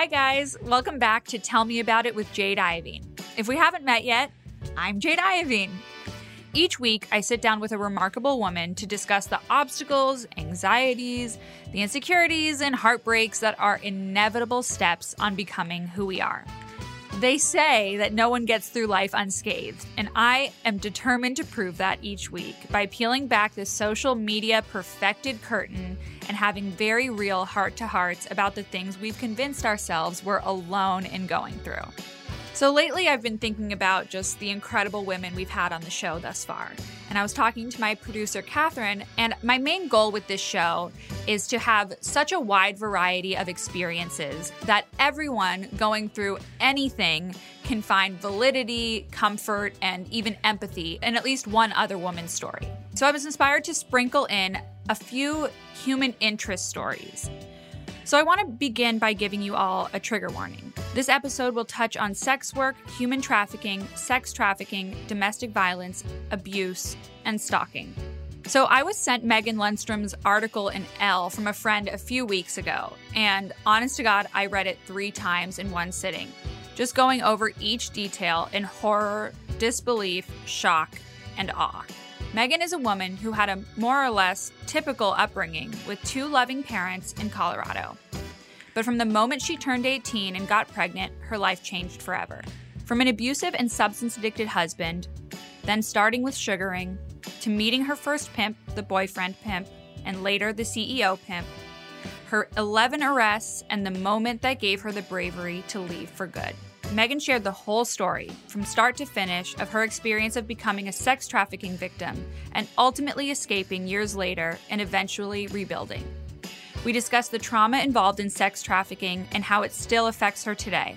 Hi, guys. Welcome back to Tell Me About It with Jade Iovine. If we haven't met yet, I'm Jade Iovine. Each week, I sit down with a remarkable woman to discuss the obstacles, anxieties, the insecurities, and heartbreaks that are inevitable steps on becoming who we are. They say that no one gets through life unscathed, and I am determined to prove that each week by peeling back the social media perfected curtain and having very real heart to hearts about the things we've convinced ourselves we're alone in going through. So lately, I've been thinking about just the incredible women we've had on the show thus far. And I was talking to my producer, Catherine, and my main goal with this show is to have such a wide variety of experiences that everyone going through anything can find validity, comfort, and even empathy in at least one other woman's story. So I was inspired to sprinkle in a few human interest stories. So I want to begin by giving you all a trigger warning. This episode will touch on sex work, human trafficking, sex trafficking, domestic violence, abuse, and stalking. So I was sent Megan Lundstrom's article in Elle from a friend a few weeks ago, and honest to God, I read it three times in one sitting, just going over each detail in horror, disbelief, shock, and awe. Megan is a woman who had a more or less typical upbringing with two loving parents in Colorado. But from the moment she turned 18 and got pregnant, her life changed forever. From an abusive and substance addicted husband, then starting with sugaring, to meeting her first pimp, the boyfriend pimp, and later the CEO pimp, her 11 arrests, and the moment that gave her the bravery to leave for good. Megan shared the whole story, from start to finish, of her experience of becoming a sex trafficking victim and ultimately escaping years later and eventually rebuilding. We discussed the trauma involved in sex trafficking and how it still affects her today.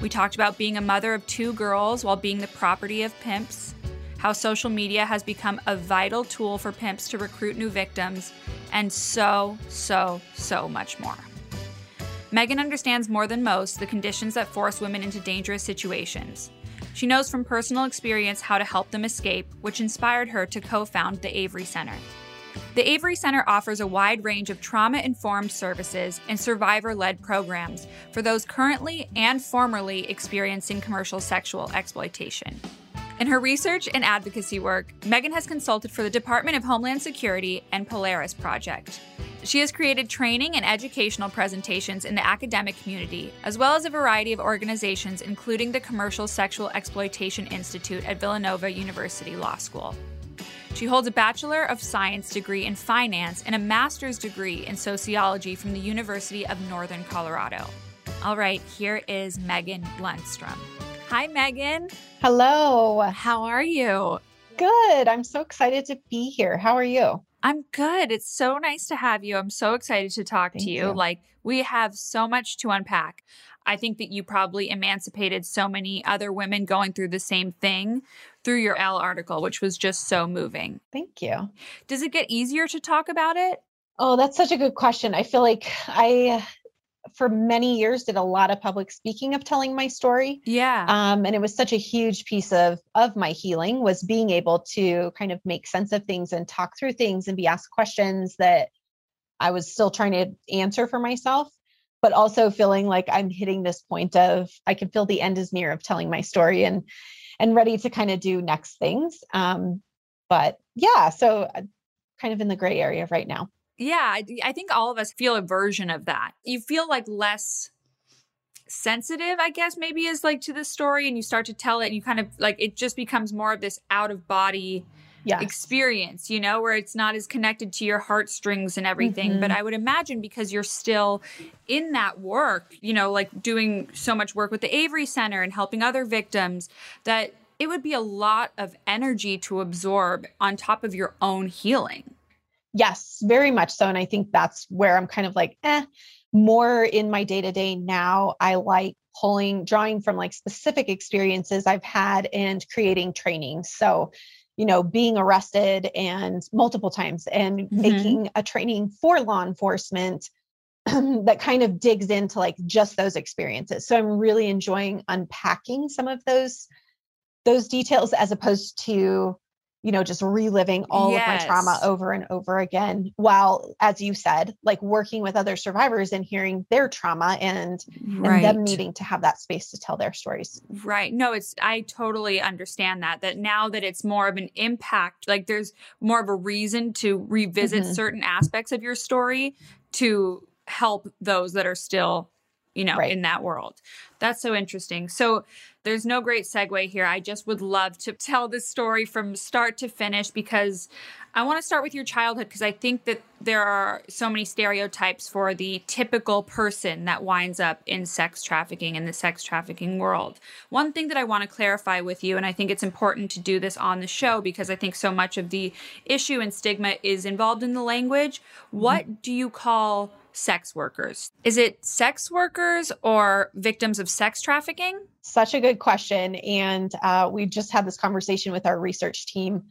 We talked about being a mother of two girls while being the property of pimps, how social media has become a vital tool for pimps to recruit new victims, and so, so, so much more. Megan understands more than most the conditions that force women into dangerous situations. She knows from personal experience how to help them escape, which inspired her to co found the Avery Center. The Avery Center offers a wide range of trauma informed services and survivor led programs for those currently and formerly experiencing commercial sexual exploitation. In her research and advocacy work, Megan has consulted for the Department of Homeland Security and Polaris Project. She has created training and educational presentations in the academic community, as well as a variety of organizations, including the Commercial Sexual Exploitation Institute at Villanova University Law School. She holds a Bachelor of Science degree in finance and a master's degree in sociology from the University of Northern Colorado. All right, here is Megan Lundstrom. Hi, Megan. Hello. How are you? Good. I'm so excited to be here. How are you? I'm good. It's so nice to have you. I'm so excited to talk Thank to you. you. Like, we have so much to unpack. I think that you probably emancipated so many other women going through the same thing through your Elle article, which was just so moving. Thank you. Does it get easier to talk about it? Oh, that's such a good question. I feel like I, for many years, did a lot of public speaking of telling my story. Yeah. Um, and it was such a huge piece of of my healing was being able to kind of make sense of things and talk through things and be asked questions that I was still trying to answer for myself, but also feeling like I'm hitting this point of I can feel the end is near of telling my story and and ready to kind of do next things. Um, but yeah, so uh, kind of in the gray area right now. Yeah, I, I think all of us feel a version of that. You feel like less sensitive, I guess, maybe is like to the story, and you start to tell it, and you kind of like it just becomes more of this out of body Yeah. experience, you know, where it's not as connected to your heartstrings and everything. But mm-hmm. I would imagine because you're still in that work, you know, like doing so much work with the Avery Center and helping other victims, that it would be a lot of energy to absorb on top of your own healing. Yes, very much so. And I think that's where I'm kind of like, eh, more in my day to day now. I like pulling, drawing from like specific experiences I've had and creating training. So, you know, being arrested and multiple times and Mhm. making a training for law enforcement that kind of digs into like just those experiences. So I'm really enjoying unpacking some of those those details as opposed to you know, just reliving all of my trauma over and over again. While, as you said, like working with other survivors and hearing their trauma and, and them needing to have that space to tell their stories. Right. No, it's I totally understand that that now that it's more of an impact, like there's more of a reason to revisit Mhm. certain aspects of your story to help those that are still, you know, Right. in that world. That's so interesting. So there's no great segue here. I just would love to tell this story from start to finish because I want to start with your childhood because I think that there are so many stereotypes for the typical person that winds up in sex trafficking in the sex trafficking world. One thing that I want to clarify with you, and I think it's important to do this on the show because I think so much of the issue and stigma is involved in the language. Mm-hmm. What do you call sex workers? Is it sex workers or victims of sex trafficking? Such a good question. And uh, we just had this conversation with our research team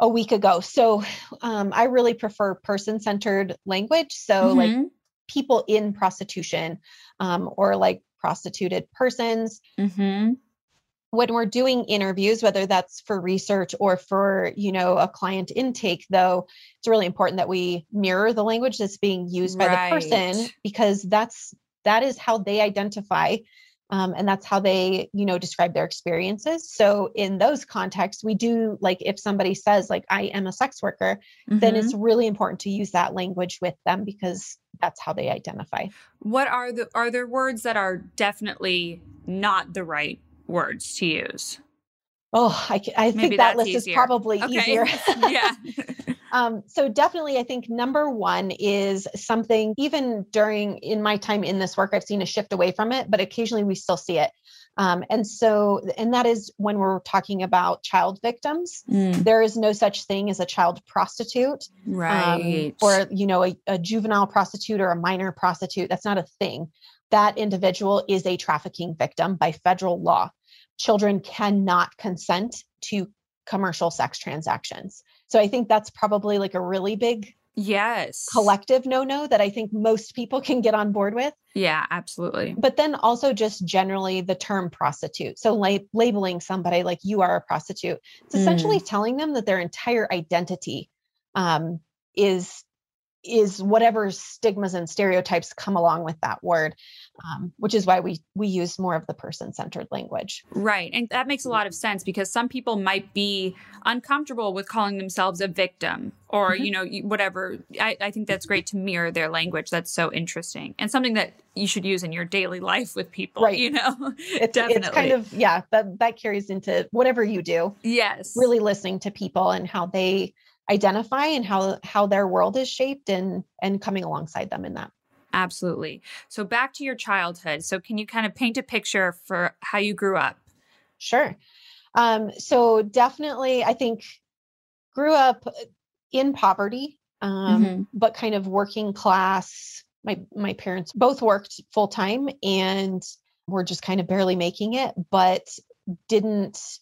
a week ago. So um, I really prefer person centered language. So, like Mhm. people in prostitution um, or like prostituted persons. Mhm. When we're doing interviews, whether that's for research or for you know a client intake, though, it's really important that we mirror the language that's being used by the person because that's that is how they identify um, and that's how they you know describe their experiences. So in those contexts we do like if somebody says like i am a sex worker then Mhm. it's really important to use that language with them because that's how they identify. What are the are there words that are definitely not the right words to use? oh i, I Maybe think that list is probably Okay. easier yeah. Um, so definitely, I think number one is something. Even during in my time in this work, I've seen a shift away from it, but occasionally we still see it. Um, and so, and that is when we're talking about child victims. Mm, There is no such thing as a child prostitute, um, right. or you know, a, a juvenile prostitute or a minor prostitute. That's not a thing. That individual is a trafficking victim by federal law. Children cannot consent to commercial sex transactions. So I think that's probably like a really big yes. collective no no that I think most people can get on board with. Yeah, absolutely. But then also just generally the term prostitute. So la- labeling somebody like you are a prostitute, it's essentially telling them that their entire identity um, is is whatever stigmas and stereotypes come along with that word, um, which is why we we use more of the person centered language. Right. And that makes a lot of sense because some people might be uncomfortable with calling themselves a victim or, Mhm. you know, whatever. I, I think that's great to mirror their language. That's so interesting and something that you should use in your daily life with people, Right. you know? It's, Definitely. it's kind of yeah that that carries into whatever you do. yes. really listening to people and how they identify and how how their world is shaped and and coming alongside them in that Absolutely. So back to your childhood. So can you kind of paint a picture for how you grew up? sure um so definitely i think grew up in poverty um Mhm. but kind of working class my my parents both worked full time and were just kind of barely making it but didn't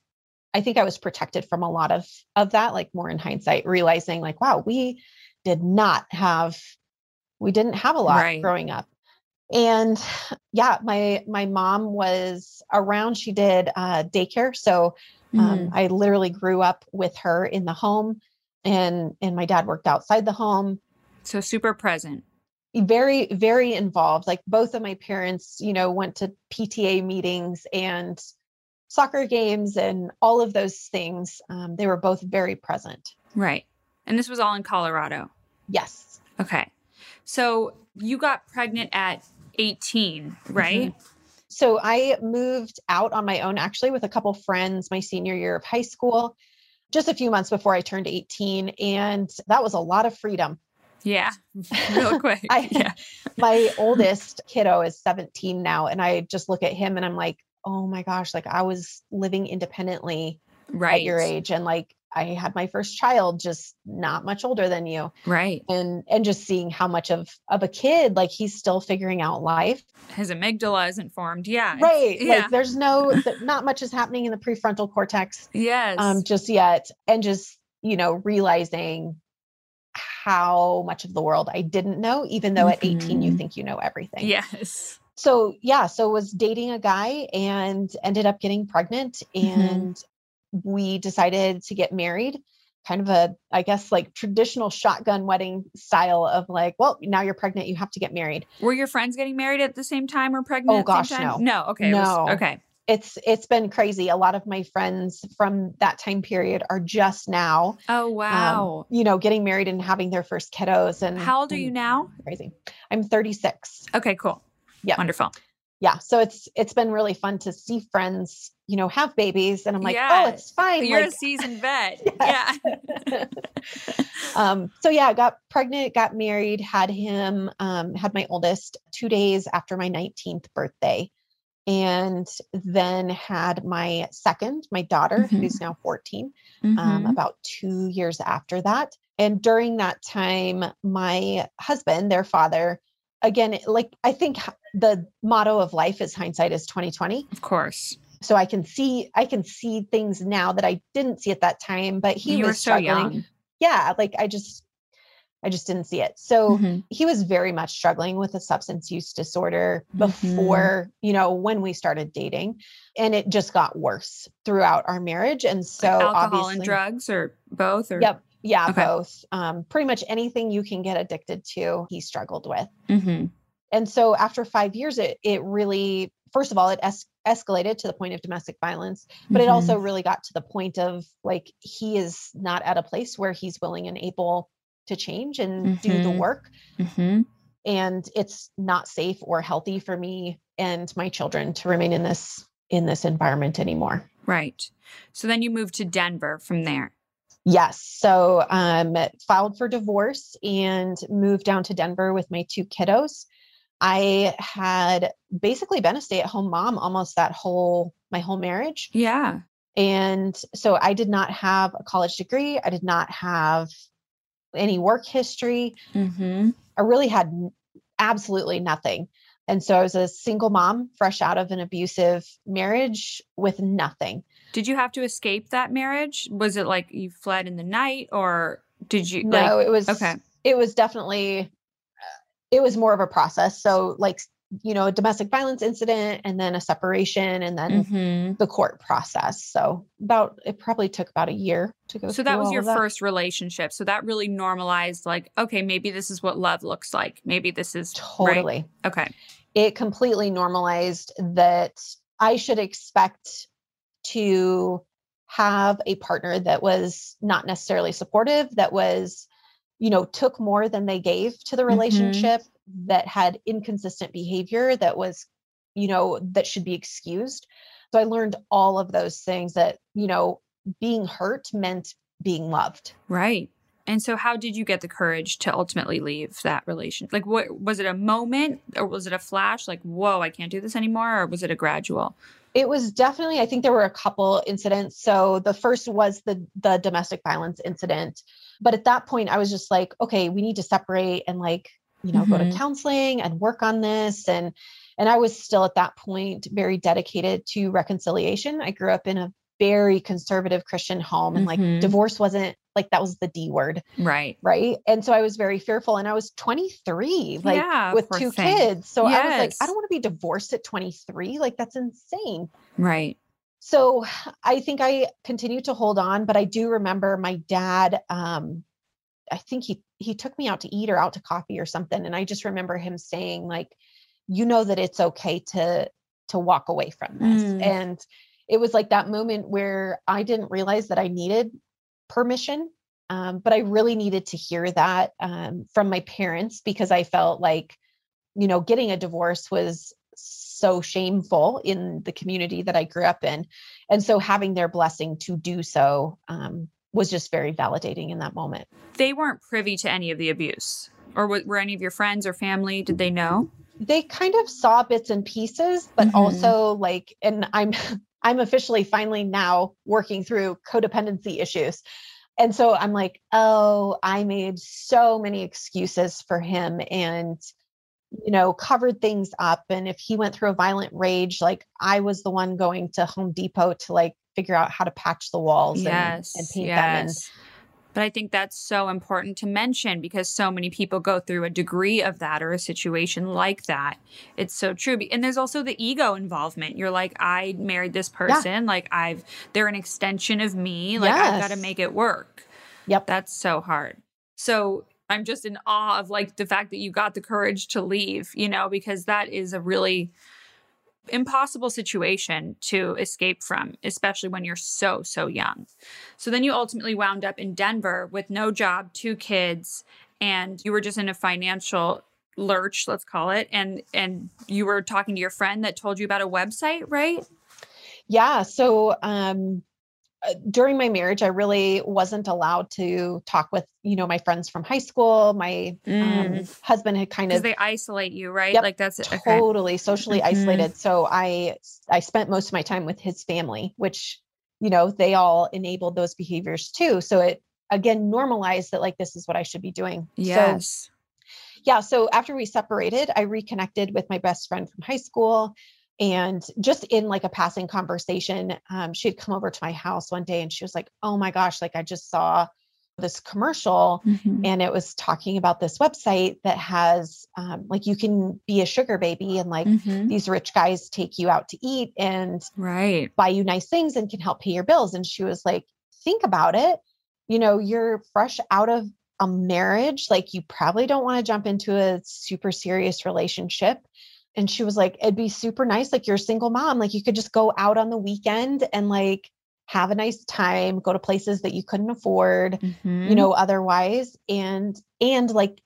i think i was protected from a lot of of that like more in hindsight realizing like wow we did not have we didn't have a lot Right. growing up. And yeah my my mom was around. She did uh, daycare so um, i literally grew up with her in the home and and my dad worked outside the home. So super present. very very involved. Like both of my parents you know went to pta meetings and soccer games and all of those things um, they were both very present Right. And this was all in Colorado. yes Okay. So you got pregnant at 18, right? so i moved out on my own actually with a couple friends my senior year of high school just a few months before i turned 18 and that was a lot of freedom Yeah. Real quick. I- yeah. my oldest kiddo is 17 now and i just look at him and i'm like oh my gosh like i was living independently Right. at your age and like i had my first child just not much older than you Right. and and just seeing how much of of a kid like he's still figuring out life His amygdala isn't formed. Yeah. right Yeah. like there's no not much is happening in the prefrontal cortex yes. um just yet and just you know realizing how much of the world i didn't know even though at 18 you Mhm. think you know everything yes. So yeah so was dating a guy and ended up getting pregnant Mhm. and we decided to get married kind of a i guess like traditional shotgun wedding style of like well now you're pregnant you have to get married Were your friends getting married at the same time or pregnant? Oh, gosh, no. No. Okay. it was- No. okay. it's it's been crazy a lot of my friends from that time period are just now Oh um, wow. you know getting married and having their first kiddos and How old are you now? crazy i'm 36 Okay. Cool. Yeah. Wonderful. yeah so it's it's been really fun to see friends you know have babies and i'm like Yeah. oh it's fine You're like, a seasoned vet. Yeah. um so yeah I got pregnant got married had him um had my oldest two days after my 19th birthday and then had my second my daughter Mhm. who's now 14 Mhm. um, about two years after that. And during that time, my husband, their father, again, like I think the motto of life is hindsight is 2020. of course. So I can see, I can see things now that I didn't see at that time, but he you was so struggling. young. Yeah. Like I just, I just didn't see it. So Mhm. he was very much struggling with a substance use disorder Mhm. before, you know, when we started dating. And it just got worse throughout our marriage. And so Like alcohol and drugs or both or Yep. Yeah, Okay. both. Um, pretty much anything you can get addicted to, he struggled with. Mhm. And so after five years, it it really, first of all, it es- escalated to the point of domestic violence, but it Mhm. also really got to the point of like he is not at a place where he's willing and able to change and do the Mhm. work. Mhm. And it's not safe or healthy for me and my children to remain in this in this environment anymore. Right. So then you moved to Denver from there. Yes. So um filed for divorce and moved down to Denver with my two kiddos. I had basically been a stay-at-home mom almost that whole my whole marriage. Yeah. And so I did not have a college degree. I did not have any work history. Mm-hmm. I really had absolutely nothing. And so I was a single mom fresh out of an abusive marriage with nothing. Did you have to escape that marriage? Was it like you fled in the night or did you No, like it was okay. It was definitely it was more of a process. So like you know, a domestic violence incident and then a separation and then Mhm. the court process. So about it probably took about a year to go. So that was your that. first relationship. So that really normalized like okay, maybe this is what love looks like. Maybe this is right? totally. Okay. It completely normalized that I should expect to have a partner that was not necessarily supportive, that was, you know, took more than they gave to the Mhm. relationship, that had inconsistent behavior, that was, you know, that should be excused. So I learned all of those things that, you know, being hurt meant being loved. Right. And so how did you get the courage to ultimately leave that relation? Like what was it a moment or was it a flash like whoa, I can't do this anymore or was it a gradual? It was definitely, I think there were a couple incidents. So the first was the the domestic violence incident. But at that point I was just like, okay, we need to separate and like, you know, go to Mhm. counseling and work on this and and I was still at that point very dedicated to reconciliation. I grew up in a very conservative Christian home and Mhm. like divorce wasn't like that was the D word, Right. right? And so I was very fearful and I was 23 like Yeah, with two thing. kids. So I was like I don't want to be divorced at 23. Like that's insane. Right. So I think I continued to hold on, but I do remember my dad. Um, I think he he took me out to eat or out to coffee or something, and I just remember him saying like, "You know that it's okay to to walk away from this," Mm. and it was like that moment where I didn't realize that I needed permission, um, but I really needed to hear that um, from my parents because I felt like, you know, getting a divorce was so shameful in the community that I grew up in. And so having their blessing to do so um, was just very validating in that moment. They weren't privy to any of the abuse. Or were any of your friends or family did they know? They kind of saw bits and pieces, but Mhm. also like, and I'm I'm officially finally now working through codependency issues. And so I'm like, oh, I made so many excuses for him and you know, covered things up. And if he went through a violent rage, like I was the one going to Home Depot to like figure out how to patch the walls and, Yes. and paint them. And yes. But I think that's so important to mention because so many people go through a degree of that or a situation like that. It's so true. And there's also the ego involvement. You're like, I married this person. Yeah. Like, I've, they're an extension of me. Like, yes. I've got to make it work. Yep. That's so hard. So I'm just in awe of like the fact that you got the courage to leave, you know, because that is a really impossible situation to escape from, especially when you're so, so young. So then you ultimately wound up in Denver with no job, two kids, and you were just in a financial lurch, let's call it. And and you were talking to your friend that told you about a website, right? Yeah. So um during my marriage, I really wasn't allowed to talk with, you know, my friends from high school. My um, mm. um, husband had kind of they isolate you, right? Yep, like that's totally okay. socially mm-hmm. isolated. So I I spent most of my time with his family, which you know they all enabled those behaviors too. So it again normalized that like this is what I should be doing. Yes. So, yeah. So after we separated, I reconnected with my best friend from high school and just in like a passing conversation um, she had come over to my house one day and she was like oh my gosh like i just saw this commercial mm-hmm. and it was talking about this website that has um, like you can be a sugar baby and like mm-hmm. these rich guys take you out to eat and right buy you nice things and can help pay your bills and she was like think about it you know you're fresh out of a marriage like you probably don't want to jump into a super serious relationship and she was like it'd be super nice like you're a single mom like you could just go out on the weekend and like have a nice time go to places that you couldn't afford mm-hmm. you know otherwise and and like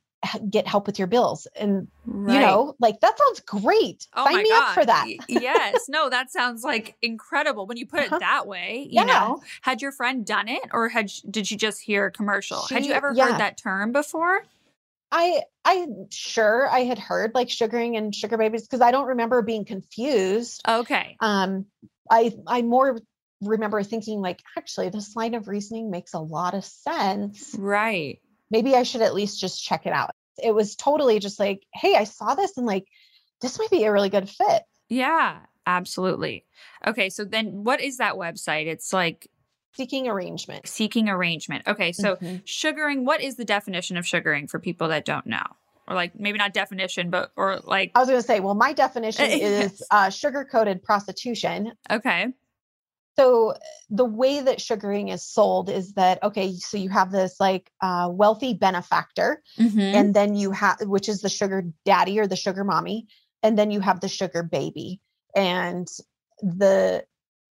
get help with your bills and right. you know like that sounds great oh sign me God. up for that yes no that sounds like incredible when you put it that way you yeah. know had your friend done it or had did you just hear a commercial she, had you ever yeah. heard that term before I I sure I had heard like sugaring and sugar babies because I don't remember being confused. Okay. Um I I more remember thinking like actually this line of reasoning makes a lot of sense. Right. Maybe I should at least just check it out. It was totally just like, hey, I saw this and like this might be a really good fit. Yeah, absolutely. Okay, so then what is that website? It's like Seeking arrangement. Seeking arrangement. Okay. So mm-hmm. sugaring, what is the definition of sugaring for people that don't know? Or like maybe not definition, but or like I was gonna say, well, my definition is uh, sugar coated prostitution. Okay. So the way that sugaring is sold is that okay, so you have this like uh, wealthy benefactor, mm-hmm. and then you have which is the sugar daddy or the sugar mommy, and then you have the sugar baby, and the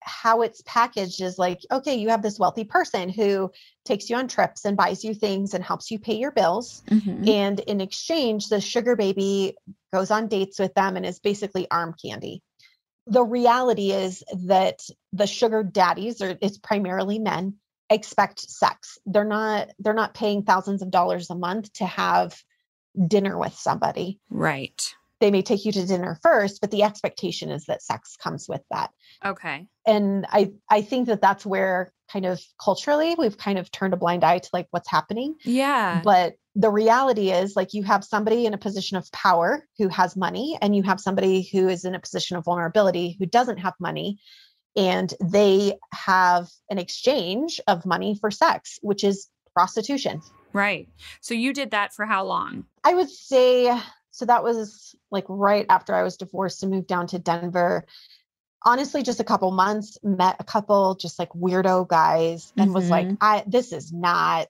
how it's packaged is like okay you have this wealthy person who takes you on trips and buys you things and helps you pay your bills mm-hmm. and in exchange the sugar baby goes on dates with them and is basically arm candy. The reality is that the sugar daddies or it's primarily men expect sex. They're not they're not paying thousands of dollars a month to have dinner with somebody. Right they may take you to dinner first but the expectation is that sex comes with that. Okay. And i i think that that's where kind of culturally we've kind of turned a blind eye to like what's happening. Yeah. But the reality is like you have somebody in a position of power who has money and you have somebody who is in a position of vulnerability who doesn't have money and they have an exchange of money for sex which is prostitution. Right. So you did that for how long? I would say so that was like right after I was divorced and moved down to Denver. Honestly, just a couple months, met a couple just like weirdo guys and mm-hmm. was like, mm-hmm. I this is not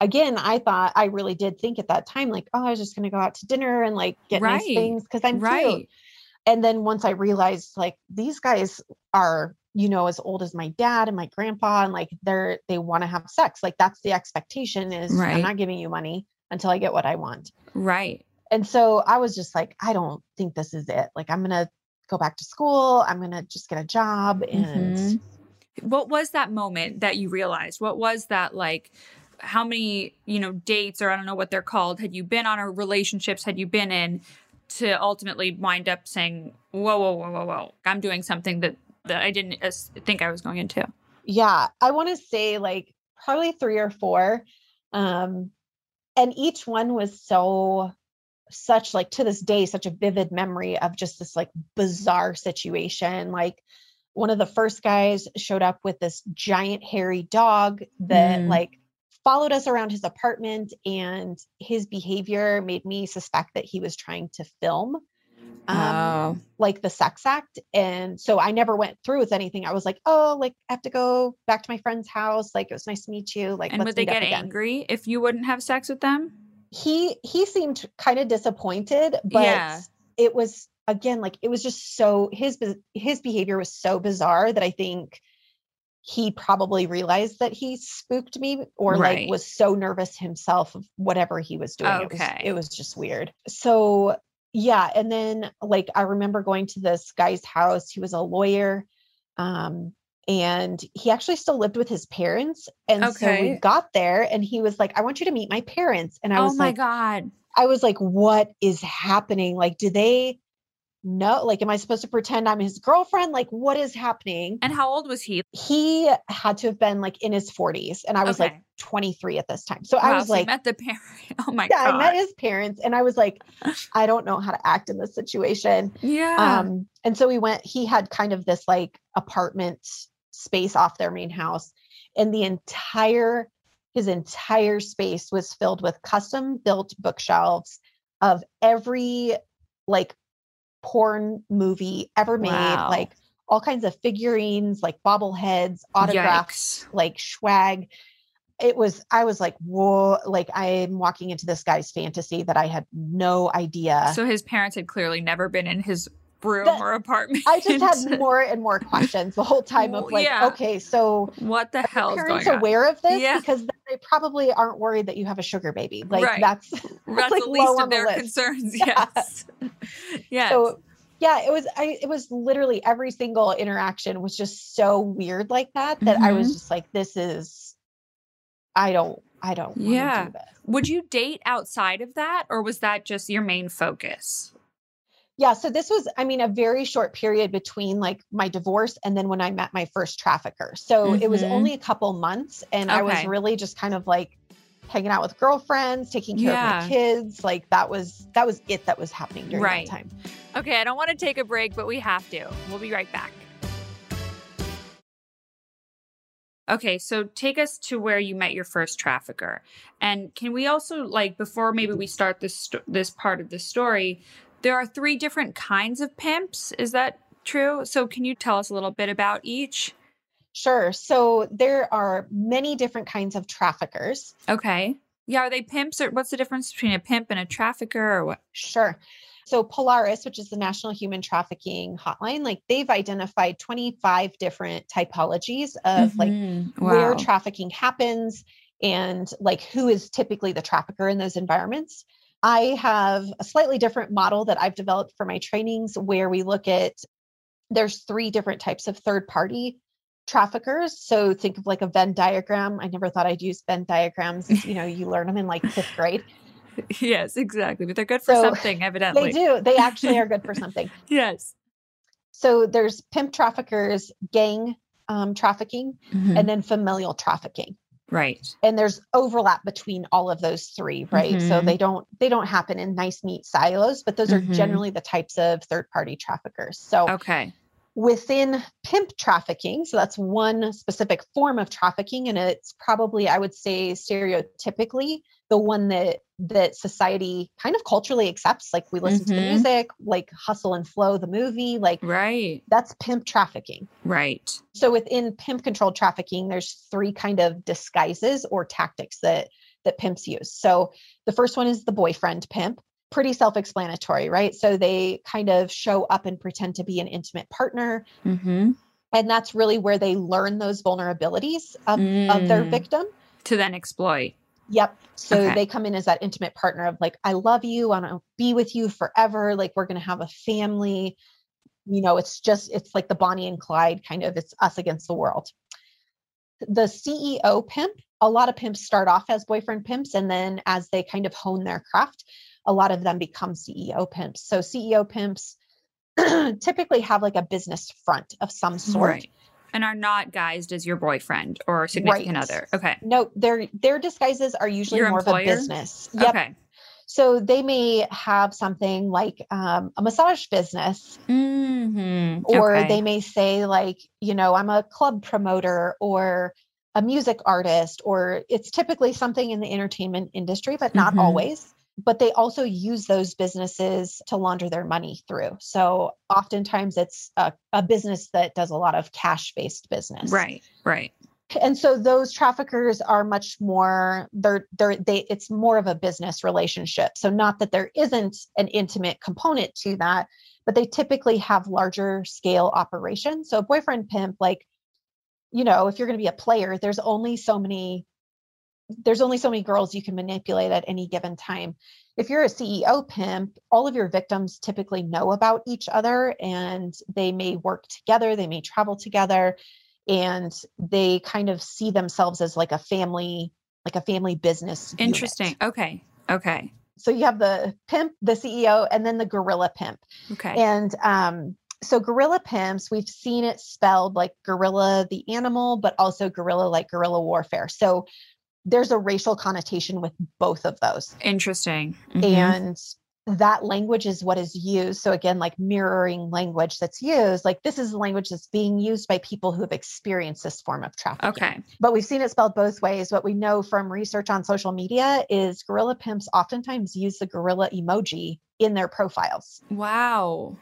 again, I thought I really did think at that time, like, oh, I was just gonna go out to dinner and like get right. nice things because I'm right. cute. And then once I realized like these guys are, you know, as old as my dad and my grandpa, and like they're they want to have sex. Like that's the expectation is right. I'm not giving you money until I get what I want. Right and so I was just like, I don't think this is it. Like, I'm going to go back to school. I'm going to just get a job. And mm-hmm. what was that moment that you realized? What was that like? How many, you know, dates or I don't know what they're called had you been on or relationships had you been in to ultimately wind up saying, whoa, whoa, whoa, whoa, whoa, I'm doing something that, that I didn't think I was going into? Yeah. I want to say like probably three or four. Um, and each one was so such like to this day such a vivid memory of just this like bizarre situation like one of the first guys showed up with this giant hairy dog that mm. like followed us around his apartment and his behavior made me suspect that he was trying to film um, oh. like the sex act. And so I never went through with anything. I was like, oh, like I have to go back to my friend's house. Like it was nice to meet you. Like, and would they get angry if you wouldn't have sex with them? He he seemed kind of disappointed, but yeah. it was again like it was just so his his behavior was so bizarre that I think he probably realized that he spooked me or right. like was so nervous himself of whatever he was doing. Okay. It was, it was just weird. So yeah and then like i remember going to this guy's house he was a lawyer um and he actually still lived with his parents and okay. so we got there and he was like i want you to meet my parents and i was like, oh my like god. I was like what is happening? Like do they know? like am i supposed to pretend i'm his girlfriend? Like what is happening? And how old was he? He had to have been like in his 40s and i was okay. like 23 at this time. So wow, i was so like met the parent oh my yeah god i met his parents and i was like i don't know how to act in this situation. Yeah. Um and so we went he had kind of this like apartment space off their main house and the entire his entire space was filled with custom built bookshelves of every like porn movie ever made, wow. like all kinds of figurines, like bobbleheads, autographs, Yikes. like swag. It was, I was like, whoa, like I'm walking into this guy's fantasy that I had no idea. So his parents had clearly never been in his room that, or apartment. I just had more and more questions the whole time of like, yeah. okay, so what the hell? Are parents aware of this yeah. because they probably aren't worried that you have a sugar baby. Like right. that's that's like the least of their the concerns. Yes. yes. So yeah, it was I it was literally every single interaction was just so weird like that that mm-hmm. I was mm-hmm. just like, this is I don't I don't yeah. Do this. Would you date outside of that or was that just your main focus? Yeah so this was i mean a very short period between like my divorce and then when i met my first trafficker so mm-hmm. it was mm-hmm. only a couple months and okay. i was really just kind of like hanging out with girlfriends taking care yeah. of my kids like that was that was it that was happening during right. that time okay i don't want to take a break but we have to we'll be right back Okay, so take us to where you met your first trafficker. And can we also like before maybe we start this this part of the story, there are three different kinds of pimps. Is that true? So, can you tell us a little bit about each? Sure. So, there are many different kinds of traffickers. Okay. Yeah. Are they pimps or what's the difference between a pimp and a trafficker or what? Sure. So, Polaris, which is the National Human Trafficking Hotline, like they've identified 25 different typologies of mm-hmm. like wow. where trafficking happens and like who is typically the trafficker in those environments. I have a slightly different model that I've developed for my trainings where we look at there's three different types of third party traffickers. So think of like a Venn diagram. I never thought I'd use Venn diagrams. you know, you learn them in like fifth grade. Yes, exactly. But they're good for so something, evidently. They do. They actually are good for something. yes. So there's pimp traffickers, gang um, trafficking, mm-hmm. and then familial trafficking. Right. And there's overlap between all of those three, right? Mm-hmm. So they don't they don't happen in nice neat silos, but those mm-hmm. are generally the types of third party traffickers. So Okay. Within pimp trafficking, so that's one specific form of trafficking and it's probably I would say stereotypically the one that that society kind of culturally accepts like we listen mm-hmm. to the mm-hmm. music like hustle and flow the movie like right that's pimp trafficking right so within pimp controlled trafficking there's three kind of disguises or tactics that that pimps use so the first one is the boyfriend pimp pretty self-explanatory right so they kind of show up and pretend to be an intimate partner mm-hmm. and that's really where they learn those vulnerabilities of, mm. of their mm. victim to then exploit Yep. So okay. they come in as that intimate partner of like, I love you. I want to be with you forever. Like, we're going to have a family. You know, it's just, it's like the Bonnie and Clyde kind of, it's us against the world. The CEO pimp, a lot of pimps start off as boyfriend pimps. And then as they kind of hone their craft, a lot of them become CEO pimps. So CEO pimps typically have like a business front of some sort. Right and are not guised as your boyfriend or significant right. other. Okay. No, their their disguises are usually your more employer? of a business. Yep. Okay. So they may have something like um, a massage business, mm-hmm. or okay. they may say like, you know, I'm a club promoter, or a music artist or it's typically something in the entertainment industry, but not Mhm. always. But they also use those businesses to launder their money through. So oftentimes it's a, a business that does a lot of cash based business. Right. Right. And so those traffickers are much more they're they're they it's more of a business relationship. So not that there isn't an intimate component to that, but they typically have larger scale operations. So boyfriend pimp like you know, if you're going to be a player, there's only so many there's only so many girls you can manipulate at any given time. If you're a CEO pimp, all of your victims typically know about each other and they may work together, they may travel together, and they kind of see themselves as like a family, like a family business. unit. Interesting. Okay. Okay. So you have the pimp, the CEO, and then the gorilla pimp. Okay. And um, so gorilla pimps, we've seen it spelled like gorilla the animal, but also gorilla like guerrilla warfare. So there's a racial connotation with both of those. Interesting. Mhm. And that language is what is used. So again, like mirroring language that's used, like this is the language that's being used by people who have experienced this form of trafficking. okay. But we've seen it spelled both ways. What we know from research on social media is gorilla pimps oftentimes use the gorilla emoji in their profiles. Wow.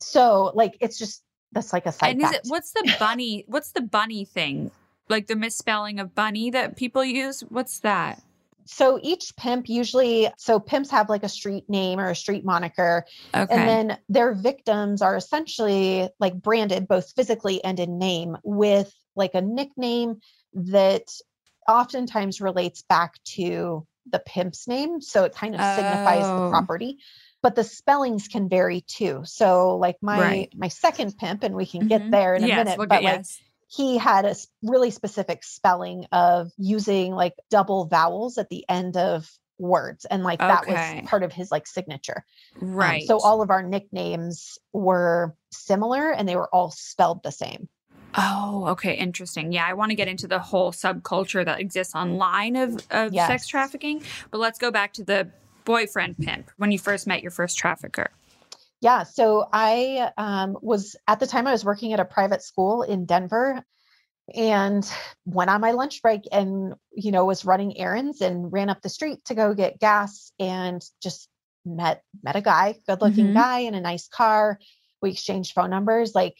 So like it's just that's like a side and is it what's the bunny what's the bunny thing like the misspelling of bunny that people use what's that so each pimp usually so pimps have like a street name or a street moniker okay and then their victims are essentially like branded both physically and in name with like a nickname that oftentimes relates back to the pimp's name so it kind of signifies the Oh. property but the spellings can vary too so like my Right. my second pimp and we can get Mhm. there in a yes, minute we'll but get- like yes. He had a really specific spelling of using like double vowels at the end of words and like that was part of his like signature. Um, right. so all of our nicknames were similar and they were all spelled the same. Oh okay interesting. Yeah i want to get into the whole subculture that exists online of, of sex trafficking but let's go back to the boyfriend pimp when you first met your first trafficker yeah so i um, was at the time i was working at a private school in denver and went on my lunch break and you know was running errands and ran up the street to go get gas and just met met a guy good looking Mhm. guy in a nice car we exchanged phone numbers like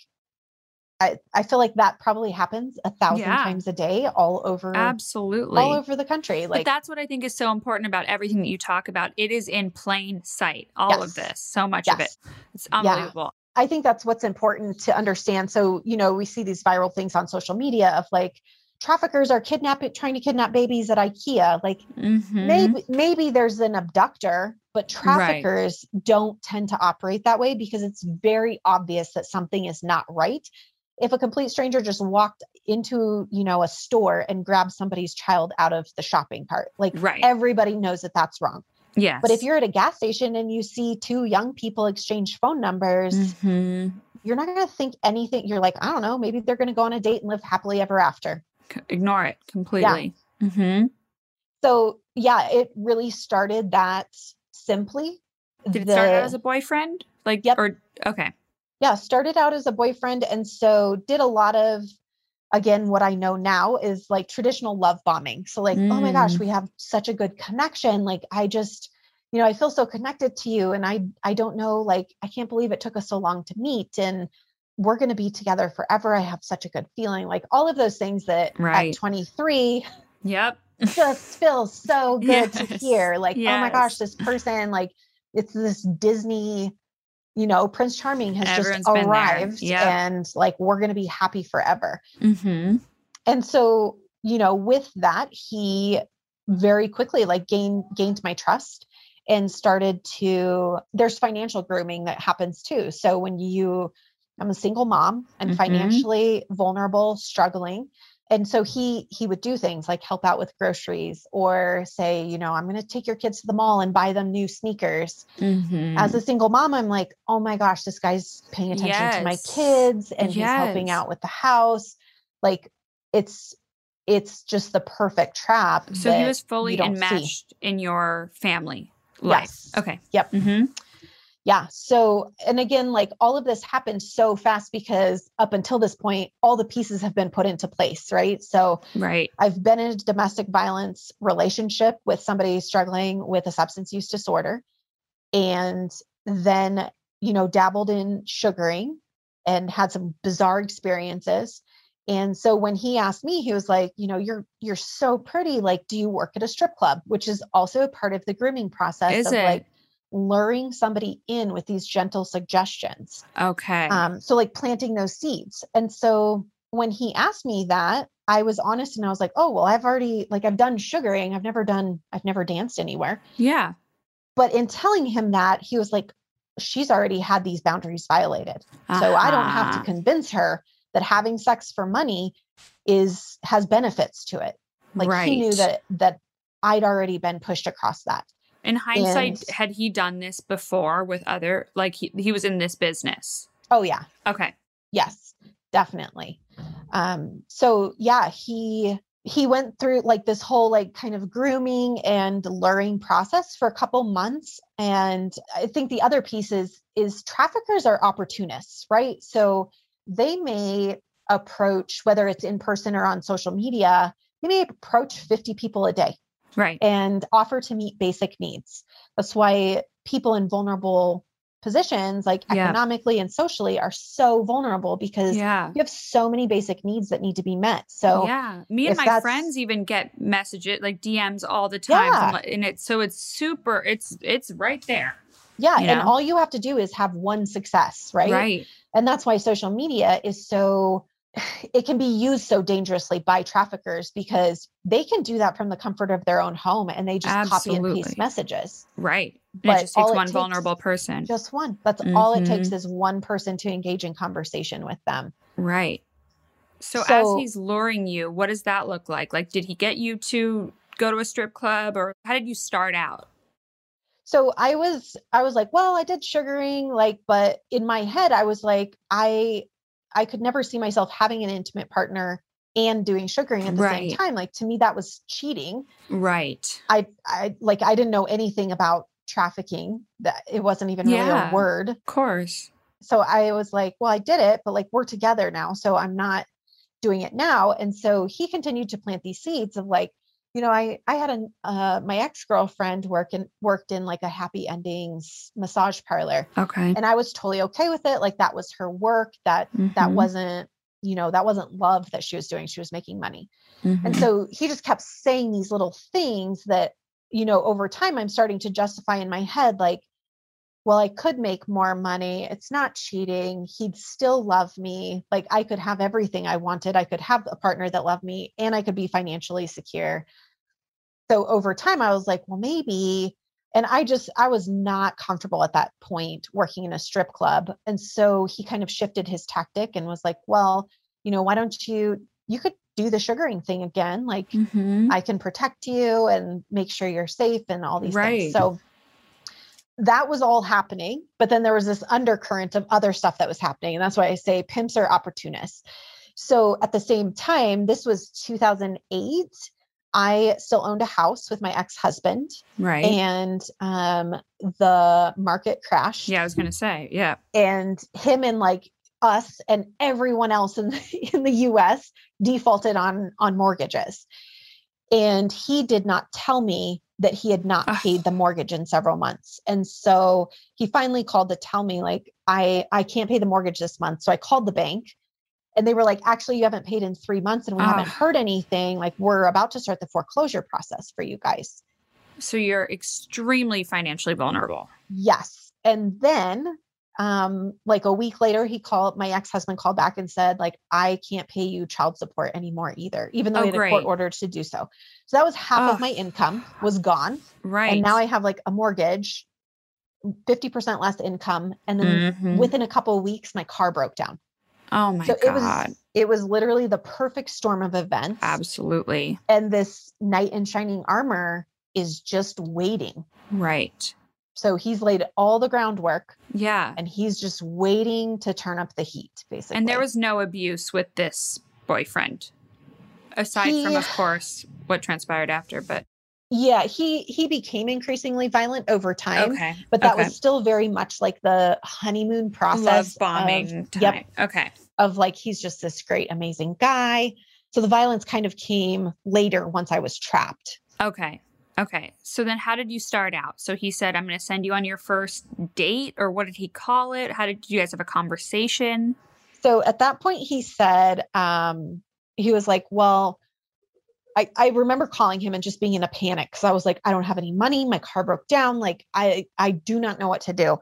I, I feel like that probably happens a thousand Yeah. times a day all over absolutely all over the country but like that's what I think is so important about everything that you talk about. It is in plain sight, all of this, so much of it. It's unbelievable. I think that's what's important to understand. So, you know, we see these viral things on social media of like traffickers are kidnapping, trying to kidnap babies at IKEA. Like Mhm. maybe maybe there's an abductor, but Right. traffickers don't tend to operate that way because it's very obvious that something is not right. If a complete stranger just walked into, you know, a store and grabbed somebody's child out of the shopping cart, like Right. everybody knows that that's wrong. yeah But if you're at a gas station and you see two young people exchange phone numbers, Mhm. you're not going to think anything. You're like, I don't know, maybe they're going to go on a date and live happily ever after. Ignore it completely. hmm So, yeah, it really started that simply. Did it The- start out as a boyfriend? Like, Yep. or okay, yeah, started out as a boyfriend. And so did a lot of, again, what I know now is like traditional love bombing. So, like, oh my gosh, Mm. we have such a good connection. Like, I just, you know, I feel so connected to you. And I, I don't know, like, I can't believe it took us so long to meet. And we're going to be together forever. I have such a good feeling. Like, all of those things that Right. at 23, yep, just feels so good to hear. Like, oh my gosh, this person, like, it's this Disney, you know, Prince Charming has Everyone's just arrived Yep. and like, we're going to be happy forever. hmm And so, you know, with that, he very quickly like gained gained my trust and started to there's financial grooming that happens too. So when you I'm a single mom, I'm Mhm. financially vulnerable, struggling. And so he he would do things like help out with groceries or say, you know, I'm going to take your kids to the mall and buy them new sneakers. hmm As a single mom, I'm like, "Oh my gosh, this guy's paying attention to my kids and he's helping out with the house." Like it's it's just the perfect trap. so he was fully don't see. enmeshed in your family life. Yes. Okay. Yep. hmm Yeah. So, and again, like all of this happened so fast because up until this point, all the pieces have been put into place, right? So, right. I've been in a domestic violence relationship with somebody struggling with a substance use disorder. And then, you know, dabbled in sugaring and had some bizarre experiences. And so when he asked me, he was like, you know, you're you're so pretty. Like, do you work at a strip club? Which is also a part of the grooming process Is of it? like luring somebody in with these gentle suggestions. Okay. Um, so like planting those seeds. And so when he asked me that, I was honest and I was like, oh, well, I've already like I've done sugaring. I've never done, I've never danced anywhere. yeah. But in telling him that, he was like, she's already had these boundaries violated. So I don't have to Uh-huh. convince her that having sex for money is has benefits to it. Like right. he knew that that I'd already been pushed across that. In hindsight, had he done this before with other, like he, he was in this business? Oh yeah. Okay. Yes, definitely. Um, so yeah, he he went through like this whole like kind of grooming and luring process for a couple months. And I think the other piece is is traffickers are opportunists, right? So they may approach whether it's in person or on social media, they may approach 50 people a day Right. and offer to meet basic needs. That's why people in vulnerable positions, like Yeah. economically and socially, are so vulnerable because Yeah. you have so many basic needs that need to be met. So, yeah, me and my friends even get messages like DMs all the time, Yeah. and it's so it's super. It's it's right there, yeah, You and know? all you have to do is have one success, right? right? And that's why social media is so it can be used so dangerously by traffickers because they can do that from the comfort of their own home and they just copy and paste messages. Right. But it just takes one takes- vulnerable person. Just one. That's all it takes Mhm. is one person to engage in conversation with them. Right. So, as he's luring you, what does that look like? Like, did he get you to go to a strip club, or how did you start out? so i was i was like well i did sugaring like but in my head i was like i i could never see myself having an intimate partner and doing sugaring at the Right. same time like to me that was cheating Right. i i like i didn't know anything about trafficking that it wasn't even really a word Of course. so i was like well i did it but like we're together now so i'm not doing it now and so he continued to plant these seeds of like you know i i had a uh, my ex-girlfriend work in worked in like a happy endings massage parlor Okay. and i was totally okay with it like that was her work that that Mhm. wasn't you know that wasn't love that she was doing she was making money and Mhm. so he just kept saying these little things that you know over time i'm starting to justify in my head like well i could make more money it's not cheating he'd still love me like i could have everything i wanted i could have a partner that loved me and i could be financially secure so over time i was like well maybe and i just i was not comfortable at that point working in a strip club and so he kind of shifted his tactic and was like well you know why don't you you could do the sugaring thing again like Mhm. I can protect you and make sure you're safe and all these Right. things. So that was all happening. But then there was this undercurrent of other stuff that was happening. And that's why I say pimps are opportunists. So at the same time, this was 2008. I still owned a house with my ex husband, right. and um, the market crashed. yeah, I was gonna say. Yeah. And him and like us and everyone else in the, in the US defaulted on on mortgages. And he did not tell me that he had not Ugh. paid the mortgage in several months. And so he finally called to tell me like I I can't pay the mortgage this month. So I called the bank and they were like actually you haven't paid in 3 months and we haven't heard anything like we're about to start the foreclosure process for you guys. So you're extremely financially vulnerable. Yes. And then um like a week later he called my ex-husband called back and said like I can't pay you child support anymore either even though Oh, had a court order to do so. So that was half of my income was gone Right. and now I have like a mortgage 50% less income and then Mhm. within a couple of weeks my car broke down. Oh my so god. it was it was literally the perfect storm of events Absolutely. and this knight in shining armor is just waiting. Right. So he's laid all the groundwork Yeah. and he's just waiting to turn up the heat basically And there was no abuse with this boyfriend, aside from, of course, what transpired after. But Yeah, he he became increasingly violent over time, Okay. but that okay. was still very much like the honeymoon process Love of- bombing time. yep, Okay. of like he's just this great, amazing guy. So the violence kind of came later once I was trapped. Okay. Okay. So then how did you start out? So he said, I'm going to send you on your first date, or what did he call it? How did, did you guys have a conversation? So at that point, he said, um, he was like, Well, I, I remember calling him and just being in a panic because I was like, I don't have any money. My car broke down. Like, I, I do not know what to do.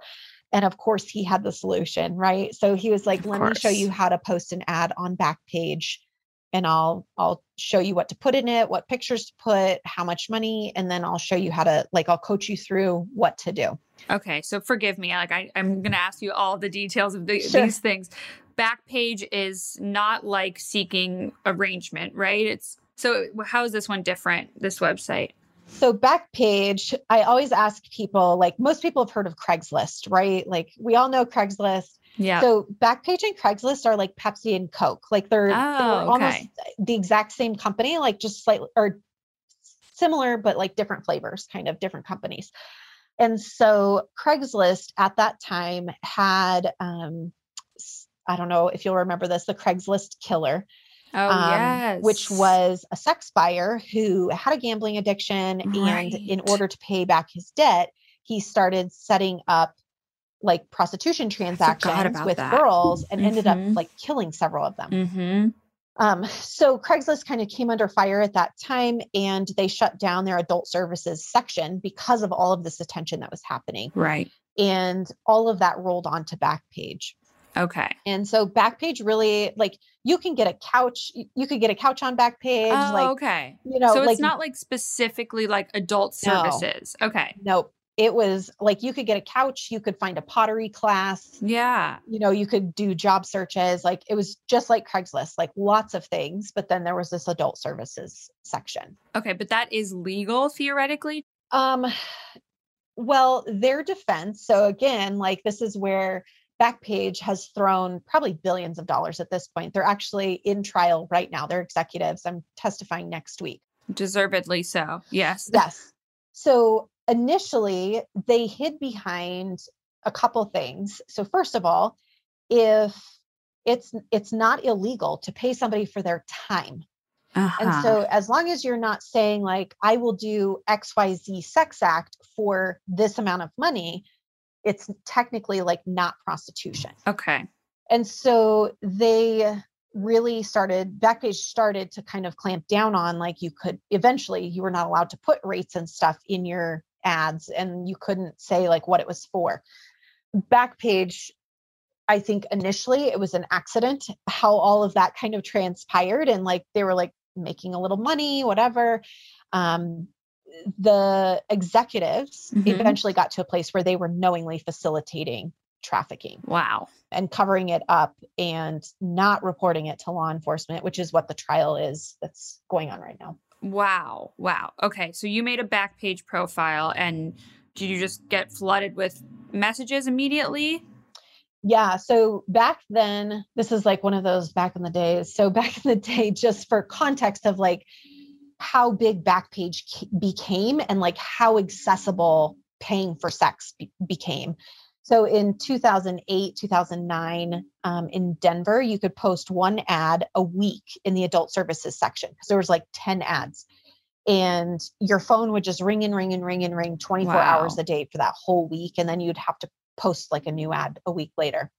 And of course, he had the solution, right? So he was like, Of Let me show you how to post an ad on Backpage and I'll I'll show you what to put in it, what pictures to put, how much money, and then I'll show you how to like I'll coach you through what to do. Okay. So forgive me. Like, I, I'm going to ask you all the details of the, Sure. these things. Backpage is not like seeking arrangement, right? It's so how is this one different, this website? So Backpage, I always ask people, like most people have heard of Craigslist, right? Like we all know Craigslist. Yeah. So Backpage and Craigslist are like Pepsi and Coke. Like they're, they're Oh, almost the exact same company, like just slightly or similar, but like different flavors, kind of different companies. And so Craigslist at that time had um I don't know if you'll remember this, the Craigslist killer oh, um, yes. which was a sex buyer who had a gambling addiction. And in order to pay back his debt, he started setting up like prostitution transactions with that. girls and ended up Mhm. like killing several of them. Mm-hmm. Um, so Craigslist kind of came under fire at that time and they shut down their adult services section because of all of this attention that was happening. Right. And all of that rolled onto Backpage. Okay. And so Backpage really like you can get a couch, you could get a couch on Backpage. Oh, like okay. you know, so it's like not like specifically like adult No. services. Okay. nope. It was like you could get a couch, you could find a pottery class, Yeah. you know, you could do job searches. Like it was just like Craigslist, like lots of things. But then there was this adult services section. Okay, but that is legal theoretically. Um, well, their defense. So again, like this is where Backpage has thrown probably billions of dollars at this point. They're actually in trial right now. They're executives. I'm testifying next week. Deservedly so. Yes. Yes. So initially, they hid behind a couple things. So first of all, if it's it's not illegal to pay somebody for their time. Uh-huh. And so as long as you're not saying like I will do XYZ sex act for this amount of money, it's technically like not prostitution. okay. And so they really started Backpage started to kind of clamp down on like you could eventually you were not allowed to put rates and stuff in your ads and you couldn't say like what it was for. Backpage I think initially it was an accident how all of that kind of transpired and like they were like making a little money whatever um the executives Mhm. eventually got to a place where they were knowingly facilitating trafficking Wow. and covering it up and not reporting it to law enforcement, which is what the trial is that's going on right now. Wow. Wow. Okay. So you made a Backpage profile and did you just get flooded with messages immediately? Yeah. So back then, this is like one of those back in the days. So back in the day, just for context of like how big Backpage became and like how accessible paying for sex be- became. So in 2008, 2009, um, in Denver, you could post one ad a week in the adult services section because there was like 10 ads. And your phone would just ring and ring and ring and ring 24 hours a day for that whole week. And then you'd have to post like a new ad a week later.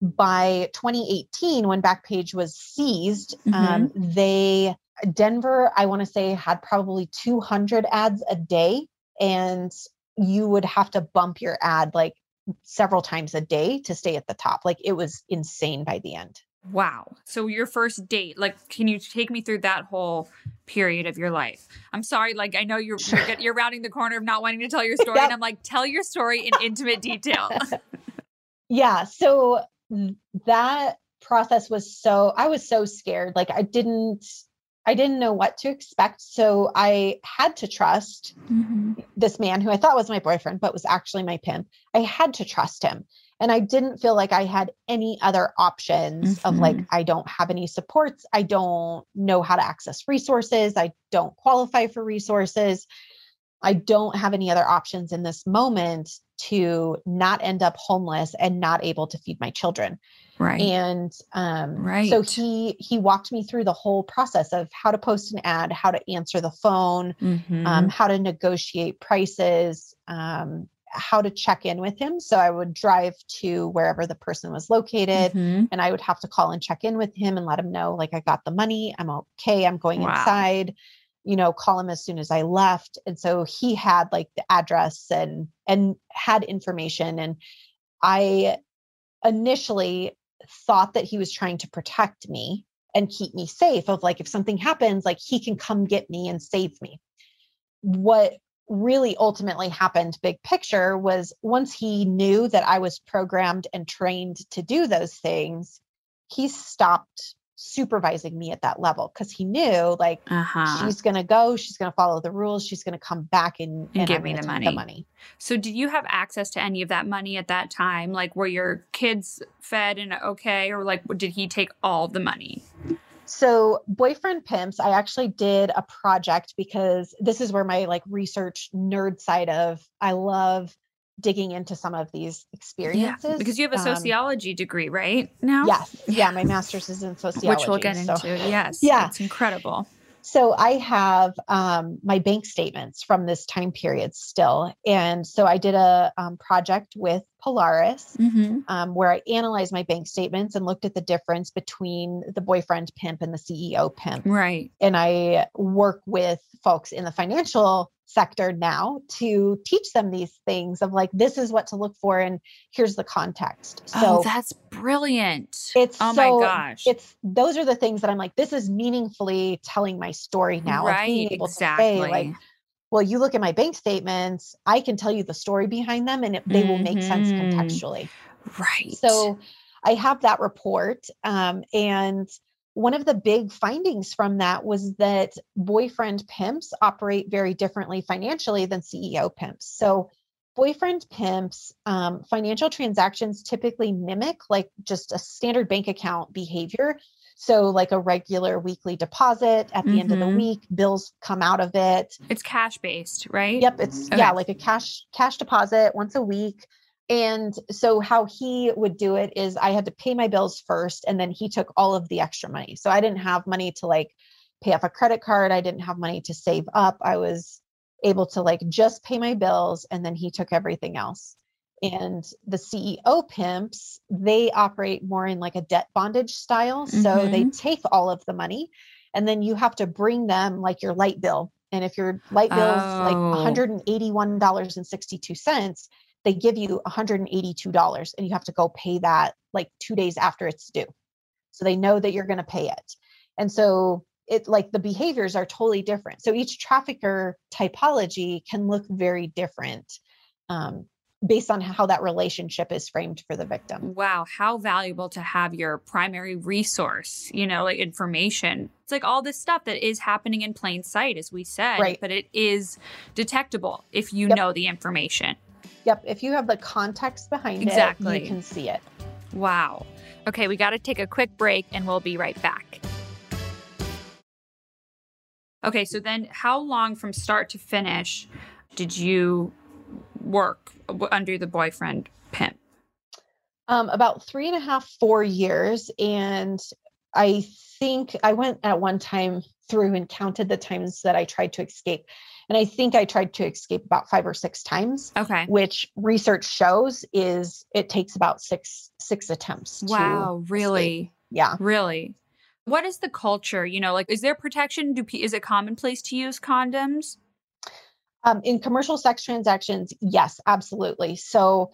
By 2018, when Backpage was seized, um, they Denver, I want to say, had probably 200 ads a day, and you would have to bump your ad like several times a day to stay at the top. Like it was insane by the end. Wow. So your first date, like, can you take me through that whole period of your life? I'm sorry, like I know you're you're, you're rounding the corner of not wanting to tell your story, Yep. and I'm like, tell your story in intimate detail. Yeah. So that process was so I was so scared. Like I didn't I didn't know what to expect. So I had to trust mm-hmm. this man who I thought was my boyfriend, but was actually my pimp. I had to trust him. And I didn't feel like I had any other options of like, mm-hmm. I don't have any supports. I don't know how to access resources. I don't qualify for resources. I don't have any other options in this moment to not end up homeless and not able to feed my children. Right. And um, Right. so he he walked me through the whole process of how to post an ad, how to answer the phone, Mhm. um, how to negotiate prices, um, how to check in with him. So I would drive to wherever the person was located Mhm. and I would have to call and check in with him and let him know, like, I got the money, I'm okay, I'm going Wow. inside, you know, call him as soon as I left. And so he had like the address and and had information. And I initially thought that he was trying to protect me and keep me safe of like if something happens, like he can come get me and save me. What really ultimately happened big picture was once he knew that I was programmed and trained to do those things, he stopped supervising me at that level because he knew like Uh-huh. she's going to go, she's going to follow the rules, she's going to come back and, And give I'm me the money. the money. So, did you have access to any of that money at that time? Like, were your kids fed and okay, or like, did he take all the money? So, boyfriend pimps, I actually did a project because this is where my like research nerd side of I love digging into some of these experiences. because you have a Um, sociology degree, right? Now, Yes. Yeah, my master's is in sociology. which we'll get so- into. Yes, Yeah. it's incredible. So I have um, my bank statements from this time period still. And so I did a um, project with Polaris Mm-hmm. um, where I analyzed my bank statements and looked at the difference between the boyfriend pimp and the CEO pimp. Right. And I work with folks in the financial sector now to teach them these things of like, this is what to look for, and here's the context. So oh, that's brilliant. it's oh so, my gosh. it's those are the things that I'm like, this is meaningfully telling my story now. right. able Exactly. to say, like, well, you look at my bank statements, I can tell you the story behind them and it, they will make sense Mhm. contextually. right. So I have that report. Um, and one of the big findings from that was that boyfriend pimps operate very differently financially than CEO pimps. So boyfriend pimps um, financial transactions typically mimic like just a standard bank account behavior so like a regular weekly deposit at the end of the Mhm. week bills come out of it it's cash based, right? Yep, it's Okay. yeah, like a cash cash deposit once a week. And so how he would do it is I had to pay my bills first and then he took all of the extra money. So I didn't have money to like pay off a credit card, I didn't have money to save up. I was able to like just pay my bills and then he took everything else. And the CEO pimps, they operate more in like a debt bondage style. So they mm-hmm. take all of the money and then you have to bring them like your light bill. And if your light bill is like Oh. $181.62, they give you $182 and you have to go pay that like two days after it's due. So they know that you're going to pay it. And so it like the behaviors are totally different. So each trafficker typology can look very different um, based on how that relationship is framed for the victim. Wow, how valuable to have your primary resource, you know, like information. It's like all this stuff that is happening in plain sight, as we said, Right. but it is detectable if you Yep. know the information. Yep. If you have the context behind Exactly. it, you can see it. Wow. Okay, we got to take a quick break and we'll be right back. Okay, so then how long from start to finish did you work under the boyfriend pimp? um, about three and a half, four years. And I think I went at one time through and counted the times that I tried to escape. And I think I tried to escape about five or six times, Okay. which research shows is it takes about six six attempts. to Wow, escape. really? Yeah. Really? What is the culture? You know, like, is there protection? Do is it commonplace to use condoms? Um, in commercial sex transactions, yes, absolutely. So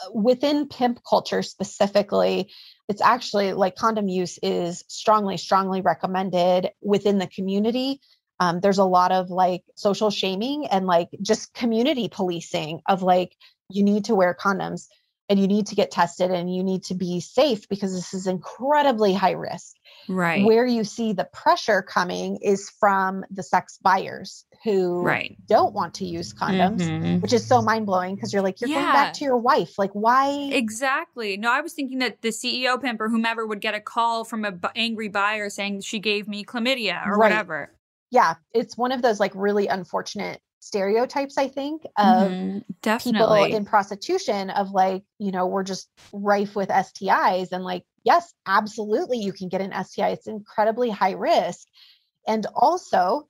uh, within pimp culture specifically, it's actually like condom use is strongly, strongly recommended within the community. Um, there's a lot of like social shaming and like just community policing of like, you need to wear condoms and you need to get tested and you need to be safe because this is incredibly high risk. Right. Where you see the pressure coming is from the sex buyers who right. don't want to use condoms, Mhm. which is so mind blowing because you're like, you're going back to your wife. Like, why? Exactly. No, I was thinking that the CEO pimp or whomever would get a call from a bu- angry buyer saying she gave me chlamydia or Right. whatever. Yeah, it's one of those like really unfortunate stereotypes i think of mm-hmm. people in prostitution of like you know we're just rife with stis and like yes absolutely you can get an sti it's incredibly high risk and also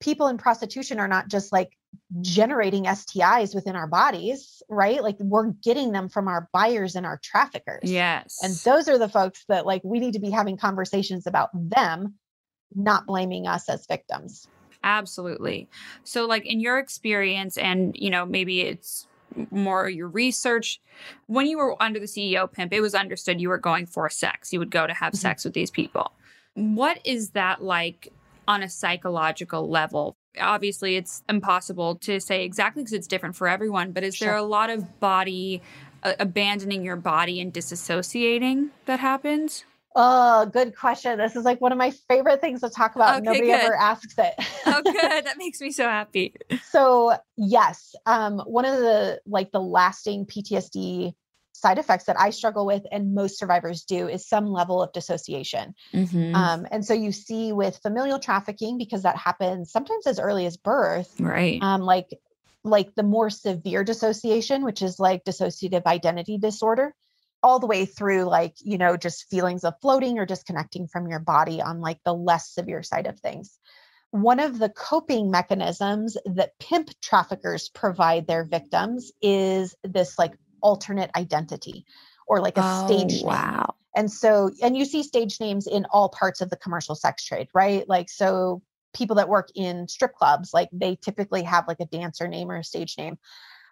people in prostitution are not just like generating STIs within our bodies, right? Like we're getting them from our buyers and our traffickers. Yes. And those are the folks that like we need to be having conversations about them, not blaming us as victims. Absolutely. So like in your experience and you know maybe it's more your research when you were under the CEO pimp it was understood you were going for sex. You would go to have mm-hmm. sex with these people. What is that like on a psychological level? Obviously, it's impossible to say exactly because it's different for everyone, but is sure. there a lot of body uh, abandoning your body and disassociating that happens? Oh, good question. This is like one of my favorite things to talk about. Okay, Nobody good. ever asks it. oh, good. That makes me so happy. So, yes, um, one of the like the lasting PTSD side effects that I struggle with and most survivors do is some level of dissociation. Mm-hmm. Um, and so you see with familial trafficking, because that happens sometimes as early as birth, right? Um, like like the more severe dissociation, which is like dissociative identity disorder, all the way through like you know just feelings of floating or disconnecting from your body on like the less severe side of things one of the coping mechanisms that pimp traffickers provide their victims is this like alternate identity or like a oh, stage name. Wow. And so, and you see stage names in all parts of the commercial sex trade, right? Like, so people that work in strip clubs, like they typically have like a dancer name or a stage name.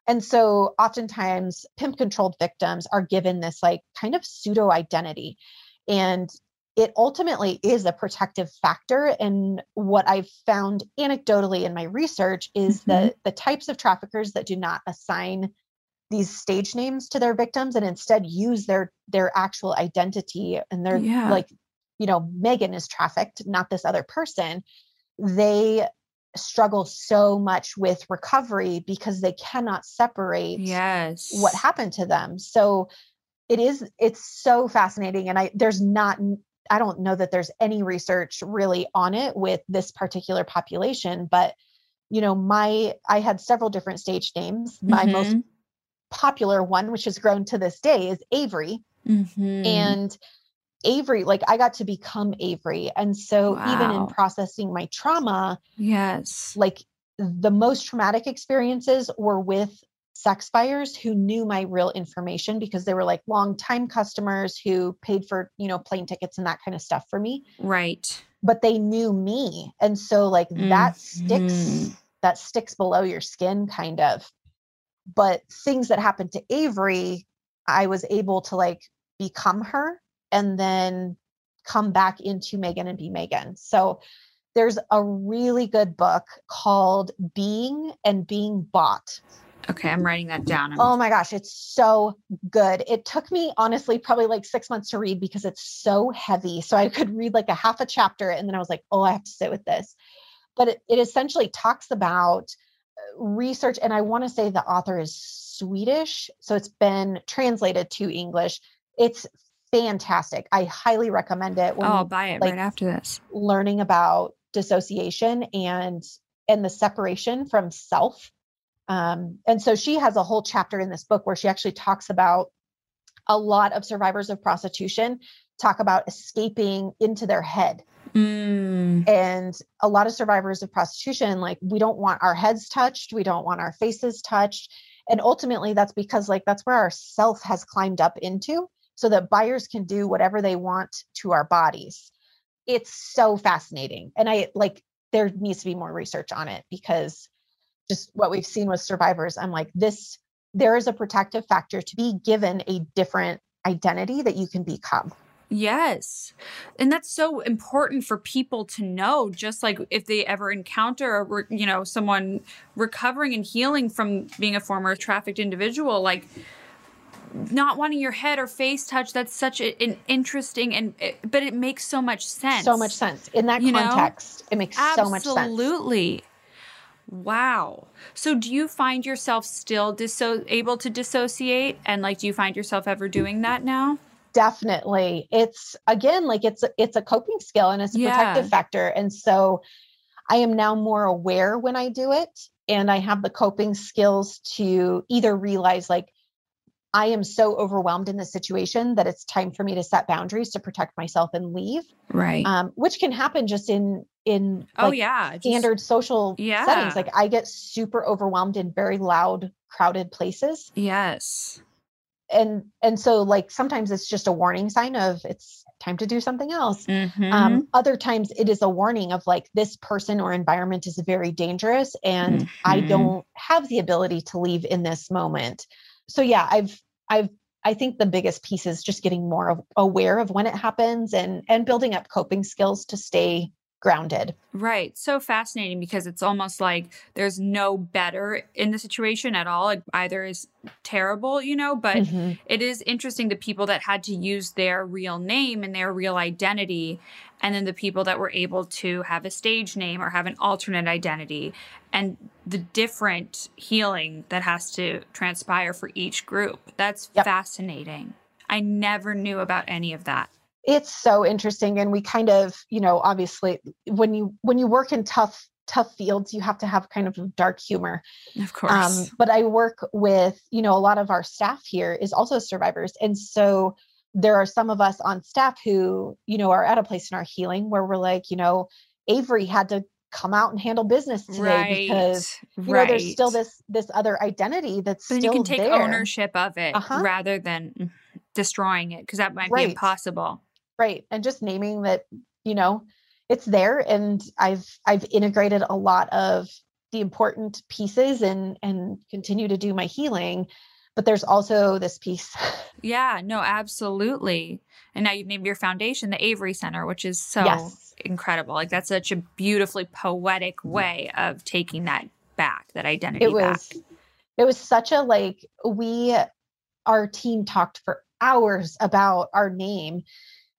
And so, oftentimes, pimp controlled victims are given this like kind of pseudo identity. And it ultimately is a protective factor. And what I've found anecdotally in my research is mm-hmm. that the types of traffickers that do not assign these stage names to their victims and instead use their their actual identity and they're yeah. like you know megan is trafficked not this other person they struggle so much with recovery because they cannot separate yes what happened to them so it is it's so fascinating and i there's not i don't know that there's any research really on it with this particular population but you know my i had several different stage names my mm-hmm. most popular one, which has grown to this day, is Avery. Mm-hmm. And Avery, like I got to become Avery. And so wow. even in processing my trauma, yes, like the most traumatic experiences were with sex buyers who knew my real information because they were like long time customers who paid for, you know, plane tickets and that kind of stuff for me. Right. But they knew me. And so like mm-hmm. that sticks that sticks below your skin kind of but things that happened to Avery, I was able to like become her and then come back into Megan and be Megan. So there's a really good book called Being and Being Bought. Okay, I'm writing that down. Oh my gosh, it's so good. It took me honestly probably like six months to read because it's so heavy. So I could read like a half a chapter and then I was like, oh, I have to sit with this. But it, it essentially talks about uh, research, and I want to say the author is Swedish, so it's been translated to English. It's fantastic. I highly recommend it. When, oh, I'll buy it like, right after this. Learning about dissociation and and the separation from self. Um, and so she has a whole chapter in this book where she actually talks about a lot of survivors of prostitution talk about escaping into their head Mm. And a lot of survivors of prostitution, like, we don't want our heads touched, we don't want our faces touched. And ultimately, that's because, like, that's where our self has climbed up into so that buyers can do whatever they want to our bodies. It's so fascinating. And I like, there needs to be more research on it because just what we've seen with survivors, I'm like, this, there is a protective factor to be given a different identity that you can become. Yes. And that's so important for people to know just like if they ever encounter you know someone recovering and healing from being a former trafficked individual like not wanting your head or face touched that's such a, an interesting and but it makes so much sense. So much sense. In that you context, know? it makes Absolutely. so much sense. Absolutely. Wow. So do you find yourself still disso- able to dissociate and like do you find yourself ever doing that now? definitely it's again like it's it's a coping skill and it's a yeah. protective factor and so i am now more aware when i do it and I have the coping skills to either realize like I am so overwhelmed in this situation that it's time for me to set boundaries to protect myself and leave. Right. Um, which can happen just in in oh like, yeah. just- standard social Yeah. settings. Like I get super overwhelmed in very loud, crowded places. yes. And and so like sometimes it's just a warning sign of it's time to do something else. Mhm. Um, other times it is a warning of like this person or environment is very dangerous and I Mhm. don't have the ability to leave in this moment. So yeah, I've I've I think the biggest piece is just getting more of- aware of when it happens and and building up coping skills to stay grounded. Right. So fascinating because it's almost like there's no better in the situation at all. Like either is terrible, you know, but Mhm. it is interesting the people that had to use their real name and their real identity, and then the people that were able to have a stage name or have an alternate identity, and the different healing that has to transpire for each group. That's Yep. fascinating. I never knew about any of that. it's so interesting and we kind of you know obviously when you when you work in tough tough fields you have to have kind of dark humor Of course. um, but i work with you know a lot of our staff here is also survivors and so there are some of us on staff who you know are at a place in our healing where we're like you know avery had to come out and handle business today right. because you right. know there's still this this other identity that's still you can take there. ownership of it Uh-huh. rather than destroying it because that might Right. be impossible. right and just naming that you know it's there and i've i've integrated a lot of the important pieces and and continue to do my healing but there's also this piece Yeah, no, absolutely. And now you've named your foundation the Avery Center, which is so yes incredible. Like that's such a beautifully poetic mm-hmm. way of taking that back, that identity it back. was it was such a like we our team talked for hours about our name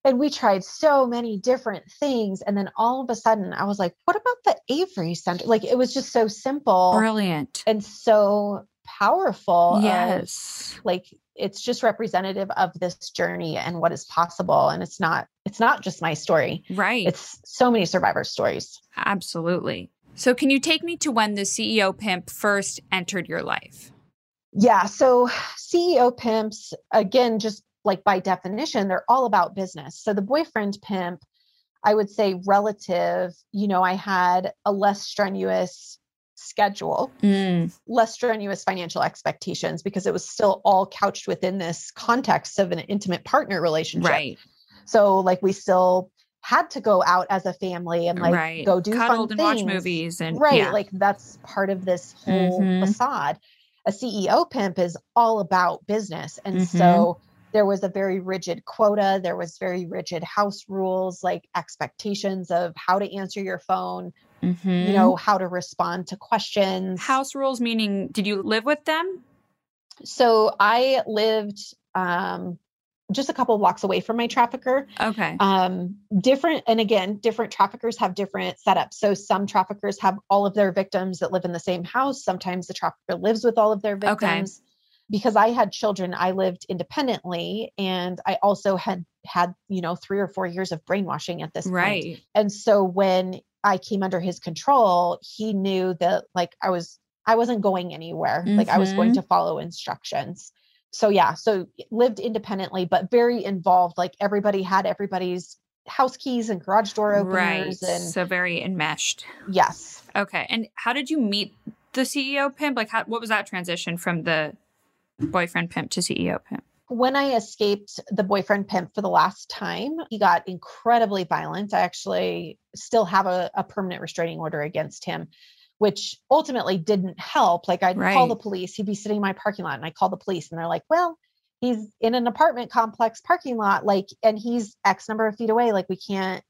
and we tried so many different things and then all of a sudden i was like what about the avery center like it was just so simple Brilliant. and so powerful of, Yes. like it's just representative of this journey and what is possible and it's not it's not just my story Right. it's so many survivor stories Absolutely. So, can you take me to when the CEO pimp first entered your life? yeah so ceo pimps again just like by definition they're all about business so the boyfriend pimp i would say relative you know i had a less strenuous schedule Mm, less strenuous financial expectations because it was still all couched within this context of an intimate partner relationship right. So like we still had to go out as a family and like right. go do Cuddled fun and watch movies and right. yeah. Like that's part of this whole Mhm. facade. A CEO pimp is all about business. And Mhm. so there was a very rigid quota. There was very rigid house rules, like expectations of how to answer your phone, Mhm. you know, how to respond to questions. house rules meaning did you live with them? so I lived um just a couple blocks away from my trafficker. Okay. um different and again different traffickers have different setups so some traffickers have all of their victims that live in the same house sometimes the trafficker lives with all of their victims. Okay. because i had children i lived independently and i also had had you know 3 or 4 years of brainwashing at this point right. and so when i came under his control he knew that like i was i wasn't going anywhere like i was going Mhm. to follow instructions so yeah so lived independently but very involved like everybody had everybody's house keys and garage door Right. openers and So very enmeshed. yes Okay. And how did you meet the CEO pimp? Like, how, what was that transition from the boyfriend pimp to CEO pimp? When i escaped the boyfriend pimp for the last time he got incredibly violent. I actually still have a, a permanent restraining order against him which ultimately didn't help. Like i'd call the police he'd be sitting in my parking lot and i call the police and they're like well he's in an apartment complex parking lot like and he's x number of feet away like we can't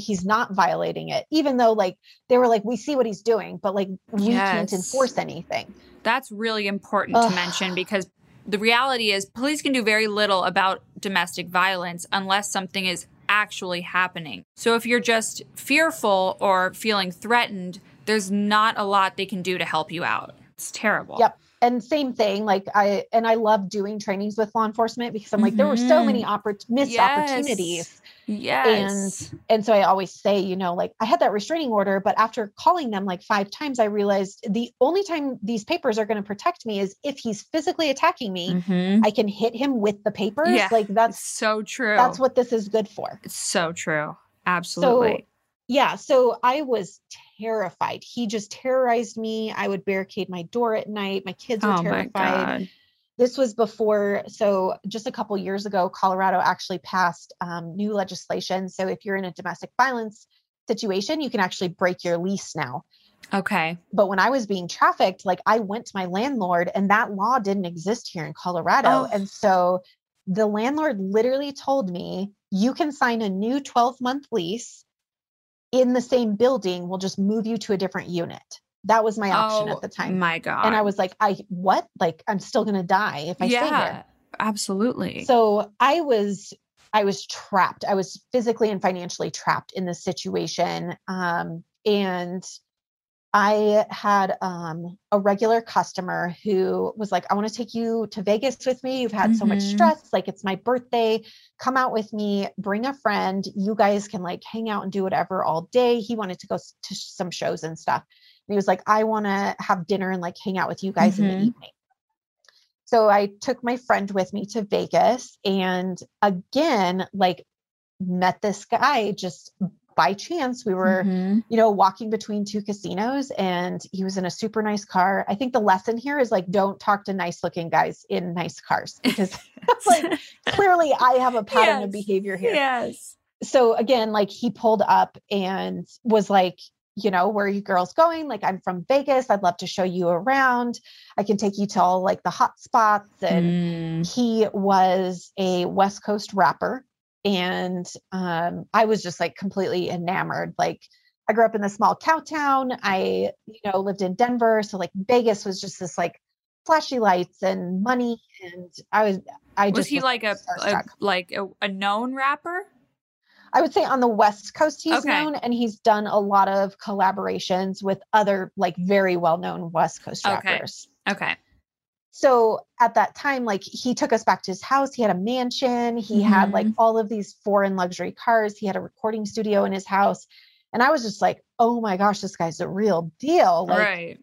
he's not violating it. Even though like they were like we see what he's doing but like we can't enforce anything. That's really important to mention because the reality is police can do very little about domestic violence unless something is actually happening. So if you're just fearful or feeling threatened, there's not a lot they can do to help you out. It's terrible. Yep. And same thing, like I and I love doing trainings with law enforcement because I'm like, there were so many mm-hmm. oppor- missed Yes. opportunities. Yes. And and so I always say, you know, like I had that restraining order, but after calling them like five times, I realized the only time these papers are going to protect me is if he's physically attacking me. Mhm. I can hit him with the papers. Yeah. Like that's so true. that's what this is good for. it's so true. Absolutely. Yeah. So I was terrified. He just terrorized me. I would barricade my door at night. My kids were oh my terrified. This was before, so just a couple years ago, Colorado actually passed um, new legislation. So if you're in a domestic violence situation, you can actually break your lease now. Okay. But when I was being trafficked, like I went to my landlord, and that law didn't exist here in Colorado. Oh. And so the landlord literally told me, you can sign a new 12 month lease in the same building. We'll just move you to a different unit. That was my option Oh at the time. My God. And I was like, I what? Like I'm still gonna die if I stay yeah. here. Absolutely. So I was I was trapped. I was physically and financially trapped in this situation. Um, and I had um, a regular customer who was like, I want to take you to Vegas with me. You've had so much Mhm. stress. Like, it's my birthday. Come out with me. Bring a friend. You guys can like hang out and do whatever all day. He wanted to go to some shows and stuff. And he was like, I want to have dinner and like hang out with you guys in the Mhm. evening. So I took my friend with me to Vegas and again, like, met this guy just by chance. We were Mhm. you know, walking between two casinos and he was in a super nice car. I think the lesson here is like, don't talk to nice looking guys in nice cars because like clearly I have a pattern of behavior here. yes. So again, like he pulled up and was like, you know, where are you girls going? Like, I'm from Vegas. I'd love to show you around. I can take you to all like the hot spots. And Mm. he was a West Coast rapper. And um, I was just like completely enamored. Like, I grew up in the small cow town. I, you know, lived in Denver. So, like, Vegas was just this like flashy lights and money. And I was, I Was just he like a, a like a, a known rapper? I would say on the West Coast, he's Okay. known and he's done a lot of collaborations with other like very well known West Coast rappers. Okay. okay. So at that time, like he took us back to his house. He had a mansion. He had like Mhm. all of these foreign luxury cars. He had a recording studio in his house. And I was just like, oh my gosh, this guy's a real deal. Like right.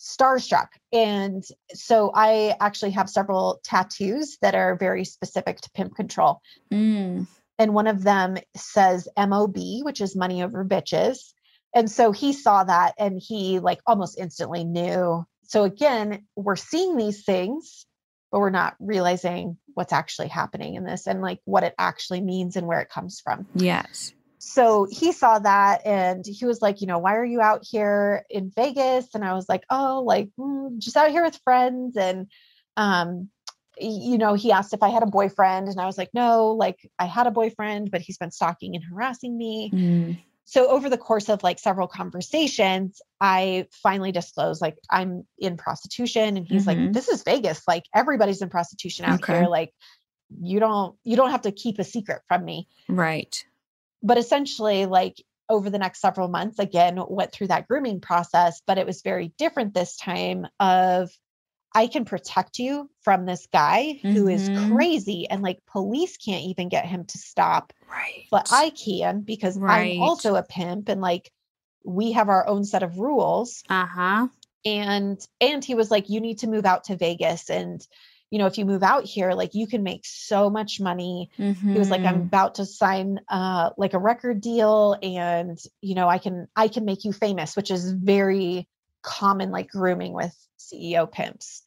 starstruck. And so I actually have several tattoos that are very specific to pimp control Mm. And one of them says MOB, which is money over bitches. And so he saw that and he like almost instantly knew. So again, we're seeing these things, but we're not realizing what's actually happening in this and like what it actually means and where it comes from. Yes. So he saw that and he was like, you know, why are you out here in Vegas? And I was like, oh, like mm, just out here with friends. And, um, you know, he asked if I had a boyfriend, and I was like, no, like I had a boyfriend, but he's been stalking and harassing me. Mm. So over the course of like several conversations, I finally disclosed like I'm in prostitution, and he's like, Mhm. this is Vegas, like everybody's in prostitution out Okay. here, like you don't you don't have to keep a secret from me Right. but essentially like over the next several months again went through that grooming process but it was very different this time of i can protect you from this guy who is Mhm. crazy and like police can't even get him to stop Right. but i can because Right. i'm also a pimp and like we have our own set of rules Uh huh. and and he was like you need to move out to vegas and you know if you move out here like you can make so much money he was like i'm Mm-hmm. about to sign uh like a record deal and you know i can i can make you famous which is very common like grooming with ceo pimps.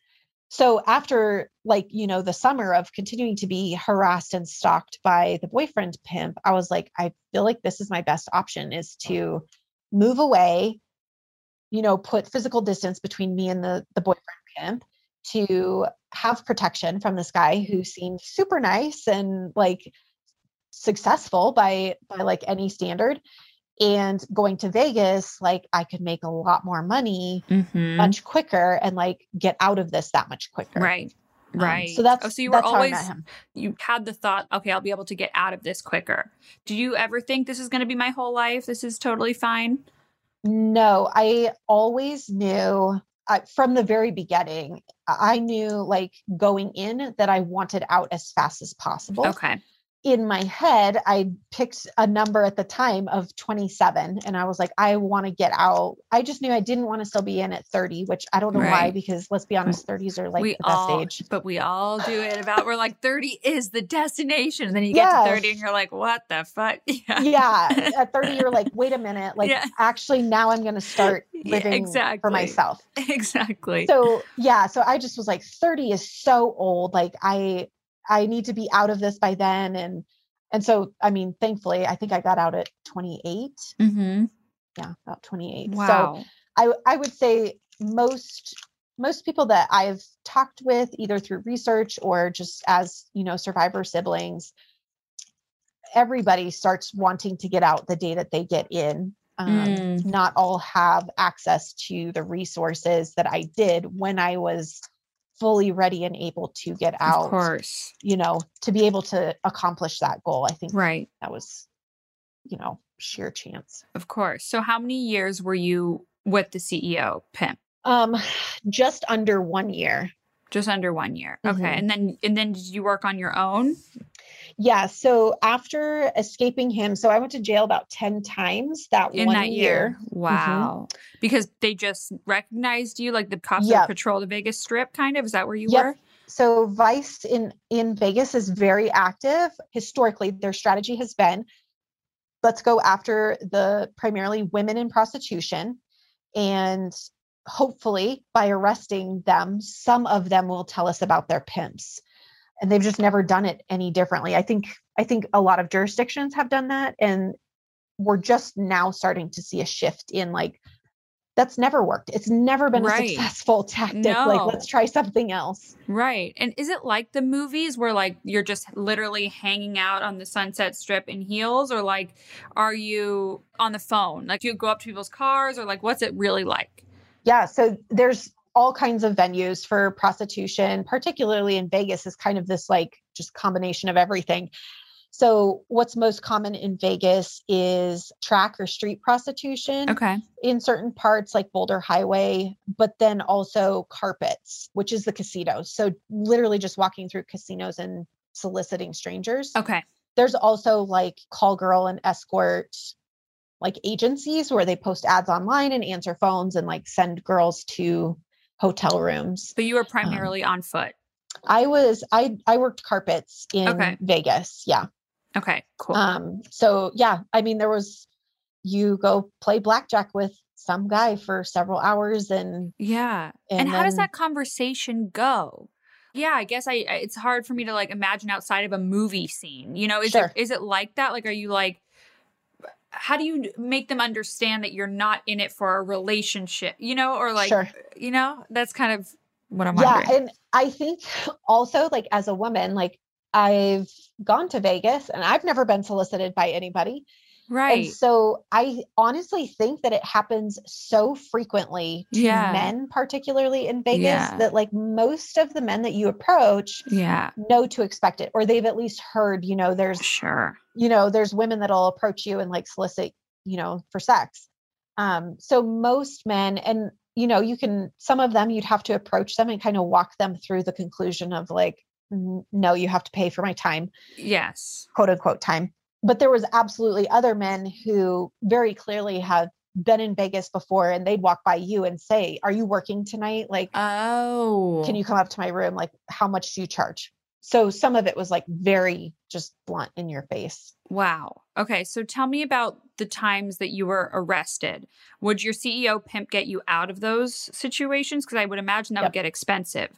So after like you know the summer of continuing to be harassed and stalked by the boyfriend pimp i was like i feel like this is my best option is to move away you know put physical distance between me and the the boyfriend pimp to have protection from this guy who seemed super nice and like successful by by like any standard and going to Vegas like I could make a lot more money Mhm. much quicker and like get out of this that much quicker. Right. Um, Right. so that's oh, so you were always you had the thought, okay, I'll be able to get out of this quicker. Do you ever think this is going to be my whole life? This is totally fine. No, I always knew I, from the very beginning, I knew like going in that I wanted out as fast as possible. Okay in my head, I picked a number at the time of 27 and I was like, I want to get out. I just knew I didn't want to still be in at 30, which I don't know right. why, because let's be honest, 30s are like we the all, best age. But we all do it about, we're like, 30 is the destination. And then you get yes. to 30 and you're like, what the fuck? Yeah. yeah. At 30, you're like, wait a minute. Like, yeah. actually, now I'm going to start living yeah, exactly. for myself. Exactly. So, yeah. So I just was like, 30 is so old. Like, I, I need to be out of this by then. And and so I mean, thankfully, I think I got out at 28. Mm-hmm. Yeah, about 28. Wow. So I I would say most most people that I've talked with, either through research or just as you know, survivor siblings, everybody starts wanting to get out the day that they get in. Um, mm. Not all have access to the resources that I did when I was fully ready and able to get out. Of course. You know, to be able to accomplish that goal. I think right. that was, you know, sheer chance. Of course. So how many years were you with the CEO, Pimp? Um, just under one year. Just under one year. Okay. Mm-hmm. And then and then did you work on your own? Yeah. So after escaping him, so I went to jail about 10 times that in one that year. year. Wow. Mm-hmm. Because they just recognized you, like the cops yep. that patrol the Vegas strip, kind of. Is that where you yep. were? So Vice in in Vegas is very active. Historically, their strategy has been let's go after the primarily women in prostitution and hopefully by arresting them some of them will tell us about their pimps and they've just never done it any differently. I think I think a lot of jurisdictions have done that and we're just now starting to see a shift in like that's never worked. It's never been right. a successful tactic. No. Like let's try something else. Right. And is it like the movies where like you're just literally hanging out on the Sunset Strip in heels or like are you on the phone? Like do you go up to people's cars or like what's it really like? Yeah, so there's all kinds of venues for prostitution, particularly in Vegas, is kind of this like just combination of everything. So, what's most common in Vegas is track or street prostitution. Okay. In certain parts like Boulder Highway, but then also carpets, which is the casinos. So, literally just walking through casinos and soliciting strangers. Okay. There's also like call girl and escort like agencies where they post ads online and answer phones and like send girls to hotel rooms. But you were um, primarily um, on foot. I was I I worked carpets in okay. Vegas. Yeah. Okay, cool. Um so yeah, I mean there was you go play blackjack with some guy for several hours and yeah. And, and how then, does that conversation go? Yeah, I guess I it's hard for me to like imagine outside of a movie scene. You know, is sure. it is it like that? Like are you like how do you make them understand that you're not in it for a relationship, you know, or like, sure. you know, that's kind of what I'm yeah, wondering. and I think also like as a woman, like I've gone to Vegas and I've never been solicited by anybody. Right. And so I honestly think that it happens so frequently to yeah. men, particularly in Vegas, yeah. that like most of the men that you approach yeah. know to expect it, or they've at least heard, you know, there's sure, you know, there's women that'll approach you and like solicit, you know, for sex. Um, so most men, and you know, you can some of them you'd have to approach them and kind of walk them through the conclusion of like, no, you have to pay for my time. Yes. Quote unquote time but there was absolutely other men who very clearly had been in Vegas before and they'd walk by you and say, Are you working tonight? Like, oh, can you come up to my room? Like, how much do you charge? So some of it was like very just blunt in your face. Wow. Okay. So tell me about the times that you were arrested. Would your CEO pimp get you out of those situations? Because I would imagine that yep. would get expensive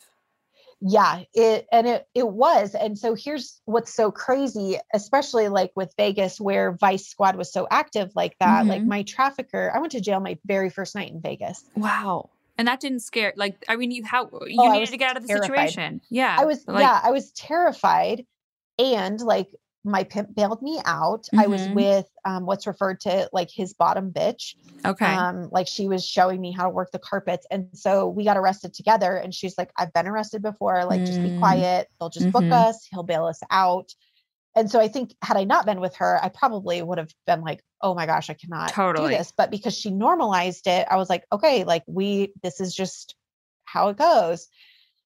yeah it and it it was and so here's what's so crazy especially like with vegas where vice squad was so active like that mm-hmm. like my trafficker i went to jail my very first night in vegas wow and that didn't scare like i mean you how you oh, needed to get out of the terrified. situation yeah i was like, yeah i was terrified and like my pimp bailed me out. Mm-hmm. I was mm-hmm. with um, what's referred to like his bottom bitch. Okay. Um, like she was showing me how to work the carpets. And so we got arrested together. And she's like, I've been arrested before. Like, mm-hmm. just be mm. quiet. They'll just mm-hmm. book us. He'll bail us out. And so I think had I not been with her, I probably would have been like, oh my gosh, I cannot Totally. do this. But because she normalized it, I was like, okay, like we, this is just how it goes.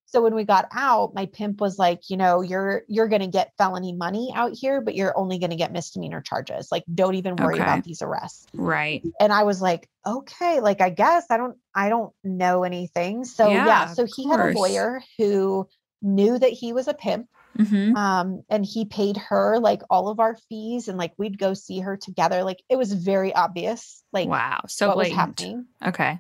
So when we got out, my pimp was like, you know, you're you're going to get felony money out here, but you're only going to get misdemeanor charges. Like don't even worry Okay. about these arrests. Right. And I was like, okay, like I guess I don't I don't know anything. So Yeah, yeah, so he had a lawyer who knew that he was a pimp hmm um and he paid her like all of our fees and like we'd go see her together like it was very obvious like wow. So what was happening Okay.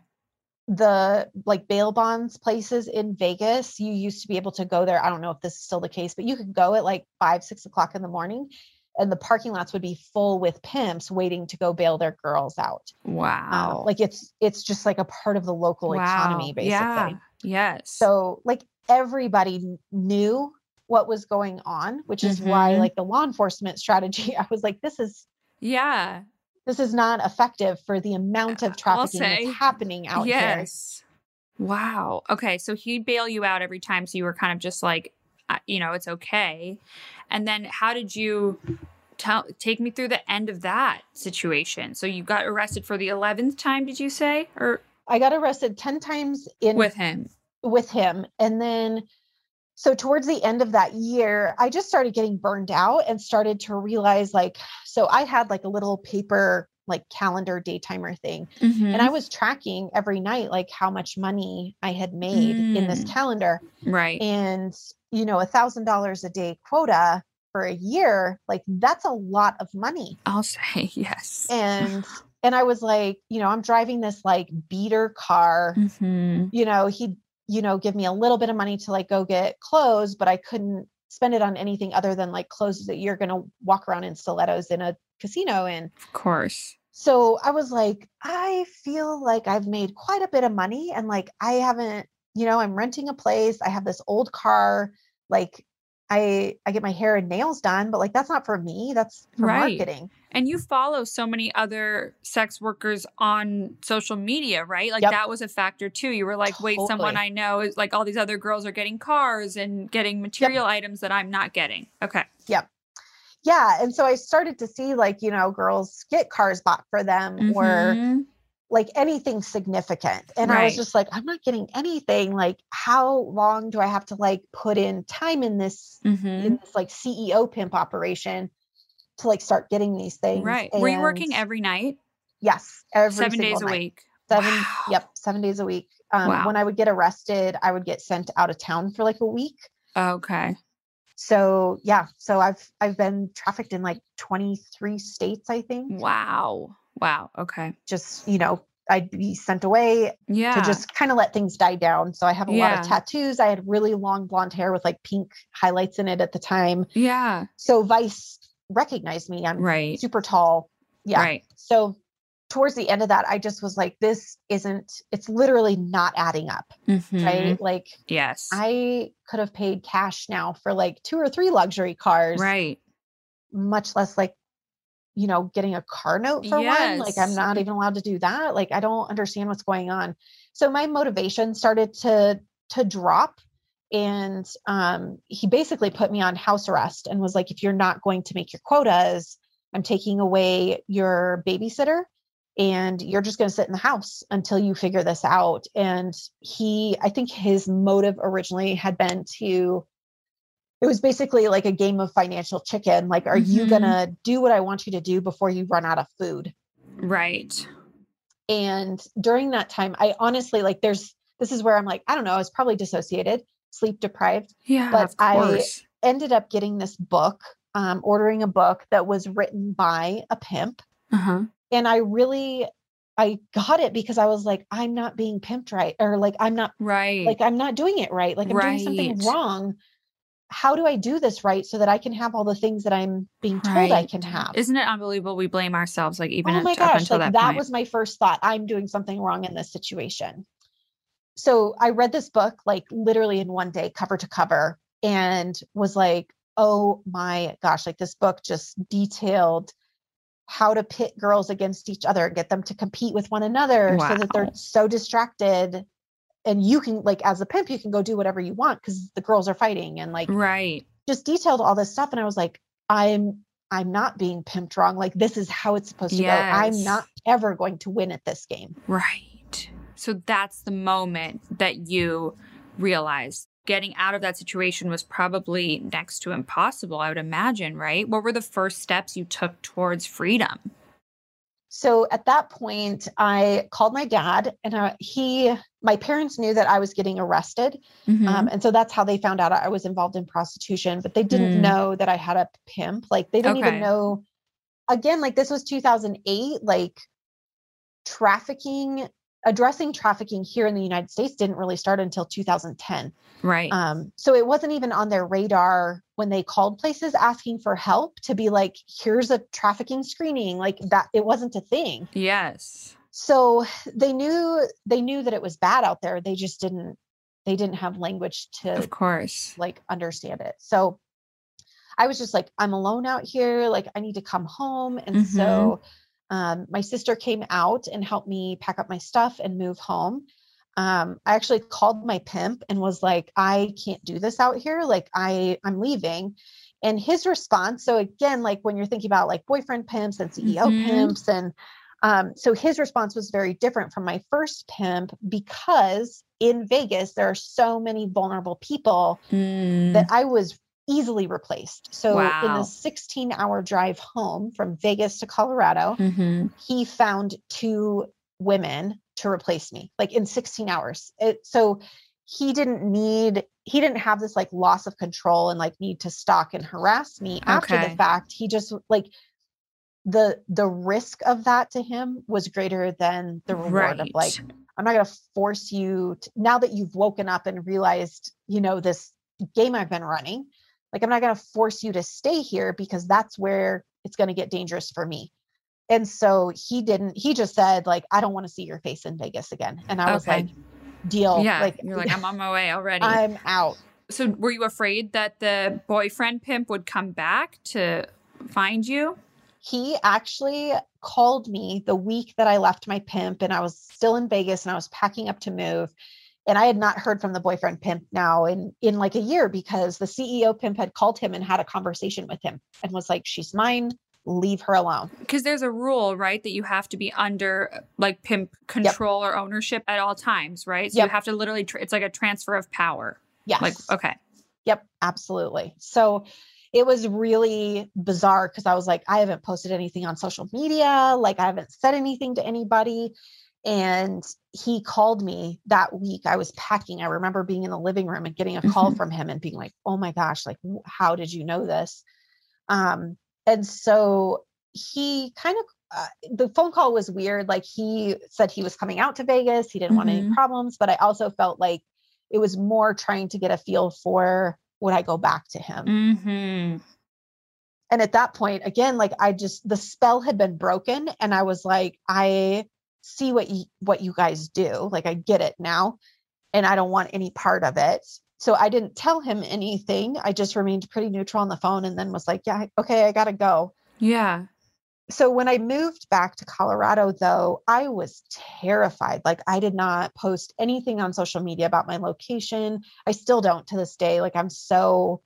The like bail bonds places in Vegas, you used to be able to go there. I don't know if this is still the case, but you could go at like five, six o'clock in the morning, and the parking lots would be full with pimps waiting to go bail their girls out. Um, Wow. like it's it's just like a part of the local economy, basically. Yeah. Yes. So like everybody knew what was going on, which is why Mhm. like the law enforcement strategy, I was like, this is yeah. This is not effective for the amount of trafficking say. that's happening out here. yes. Wow. Okay. So he'd bail you out every time. So you were kind of just like, uh, you know, it's okay. And then how did you tell, take me through the end of that situation? So you got arrested for the 11th time, did you say? Or I got arrested 10 times in with him? with him. And then, so towards the end of that year, I just started getting burned out and started to realize like, so I had like a little paper, like calendar daytimer thing. Mm-hmm. And I was tracking every night, like how much money I had made in this Mm. calendar. right. And, you know, a thousand dollars a day quota for a year, like that's a lot of money. I'll say yes. And, and I was like, you know, I'm driving this like beater car hmm you know, he'd, you know, give me a little bit of money to like go get clothes, but I couldn't spend it on anything other than like clothes that you're going to walk around in stilettos in a casino in. Of course. So I was like, I feel like I've made quite a bit of money and like I haven't, you know, I'm renting a place. I have this old car. Like I I get my hair and nails done, but like that's not for me. That's for Right. marketing. And you follow so many other sex workers on social media, right? Like Yep. that was a factor too. You were like, wait, someone I know is like all these other girls are getting cars and getting material items that I'm not getting. Okay. Yep. Yeah. And so I started to see like, you know, girls get cars bought for them or Mhm. Like anything significant. And I was just like, I'm not getting anything. Like, how long do I have to like put in time in this Mhm. in this like CEO pimp operation to like start getting these things? Right. Were you working every night? yes, every Seven days single a night. week. Seven, Wow. yep, seven days a week. Um, Wow. When I would get arrested, I would get sent out of town for like a week. Okay. So yeah, so I've I've been trafficked in like 23 states, I think. Wow. Wow. Okay. Just you know, I'd be sent away Yeah. to just kind of let things die down. So I have a lot of tattoos. I had really long blonde hair with like pink highlights in it at the time. yeah. So Vice recognized me. I'm Right. super tall. Yeah. Right. So towards the end of that, I just was like, this isn't, it's literally not adding up. Mhm. Right. Like Yes. I could have paid cash now for like two or three luxury cars, right. much less like, you know, getting a car note for one. Like I'm not even allowed to do that. Like I don't understand what's going on. So my motivation started to to drop. And um, he basically put me on house arrest and was like, if you're not going to make your quotas, I'm taking away your babysitter and you're just going to sit in the house until you figure this out. And he, I think his motive originally had been to, it was basically like a game of financial chicken. Like, are you Mhm. going to do what I want you to do before you run out of food? Right. And during that time, I honestly like, there's, this is where I'm like, I don't know, I was probably dissociated, sleep deprived Yeah. But I- ended up getting this book, um, ordering a book that was written by a pimp. uh-huh. And I really, I got it because I was like, I'm not being pimped right. Or like, I'm not, Right. like, I'm not doing it right. Like, I'm doing something wrong. How do I do this right so that I can have all the things that I'm being told I can have? Isn't it unbelievable? We blame ourselves, like even oh my up gosh, until like that, that, was my first thought. I'm doing something wrong in this situation. So I read this book like literally in one day, cover to cover, and was like, oh my gosh, like this book just detailed how to pit girls against each other, and get them to compete with one another so that they're so distracted. And you can, like, as a pimp, you can go do whatever you want because the girls are fighting and like right. just detailed all this stuff. And I was like, I'm I'm not being pimped wrong. Like this is how it's supposed to Yes. go. I'm not ever going to win at this game. Right. So that's the moment that you realized getting out of that situation was probably next to impossible, I would imagine, right? What were the first steps you took towards freedom? So at that point, I called my dad, and uh, he, my parents knew that I was getting arrested, Mhm. um, and so that's how they found out I was involved in prostitution. But they didn't Mm. know that I had a pimp. Like they didn't Okay. even know. Again, like this was 2008. Like trafficking, addressing trafficking here in the United States didn't really start until 2010. right. Um, so it wasn't even on their radar when they called places asking for help to be like, here's a trafficking screening. Like that, it wasn't a thing. yes. So they knew they knew that it was bad out there. They just didn't they didn't have language to Of course. like understand it. So I was just like, I'm alone out here. Like I need to come home. And so um, my sister came out and helped me pack up my stuff and move home. Um, I actually called my pimp and was like, I can't do this out here. Like I I'm leaving. And his response, so again, like when you're thinking about like boyfriend pimps and CEO Mhm. pimps, and um, so his response was very different from my first pimp because in Vegas there are so many vulnerable people Mm. that I was easily replaced. So in Wow. the 16 hour drive home from Vegas to Colorado, Mhm. he found two women to replace me like in 16 hours. It, so he didn't need he didn't have this like loss of control and like need to stalk and harass me after Okay. the fact. He just like the the risk of that to him was greater than the reward of like I'm not going to force you to, now that you've woken up and realized, you know, this game I've been running. Like, I'm not going to force you to stay here because that's where it's going to get dangerous for me. And so he didn't, he just said, like, I don't want to see your face in Vegas again. And I was Okay. like, deal. yeah. Like, you're like, I'm on my way already. I'm out. so were you afraid that the boyfriend pimp would come back to find you? he actually called me the week that I left my pimp and I was still in Vegas and I was packing up to move. And I had not heard from the boyfriend pimp now in in like a year because the CEO pimp had called him and had a conversation with him and was like, She's mine, leave her alone. Because there's a rule, right, that you have to be under like pimp control or ownership at all times, right? So Yep. you have to literally, tr- it's like a transfer of power. Yes. Like, okay. Yep, absolutely. So it was really bizarre because I was like, I haven't posted anything on social media, like I haven't said anything to anybody. And he called me that week. I was packing. I remember being in the living room and getting a call Mhm. from him and being like, oh my gosh, like, how did you know this? Um, and so he kind of, uh, the phone call was weird. Like he said he was coming out to Vegas. He didn't want any Mhm. problems, but I also felt like it was more trying to get a feel for would I go back to him? Mm-hmm. And at that point, again, like I just the spell had been broken, and I was like, I see what you what you guys do. Like I get it now, and I don't want any part of it. So I didn't tell him anything. I just remained pretty neutral on the phone, and then was like, yeah, okay, I gotta go. Yeah. So when I moved back to Colorado, though, I was terrified. Like I did not post anything on social media about my location. I still don't to this day. Like I'm so,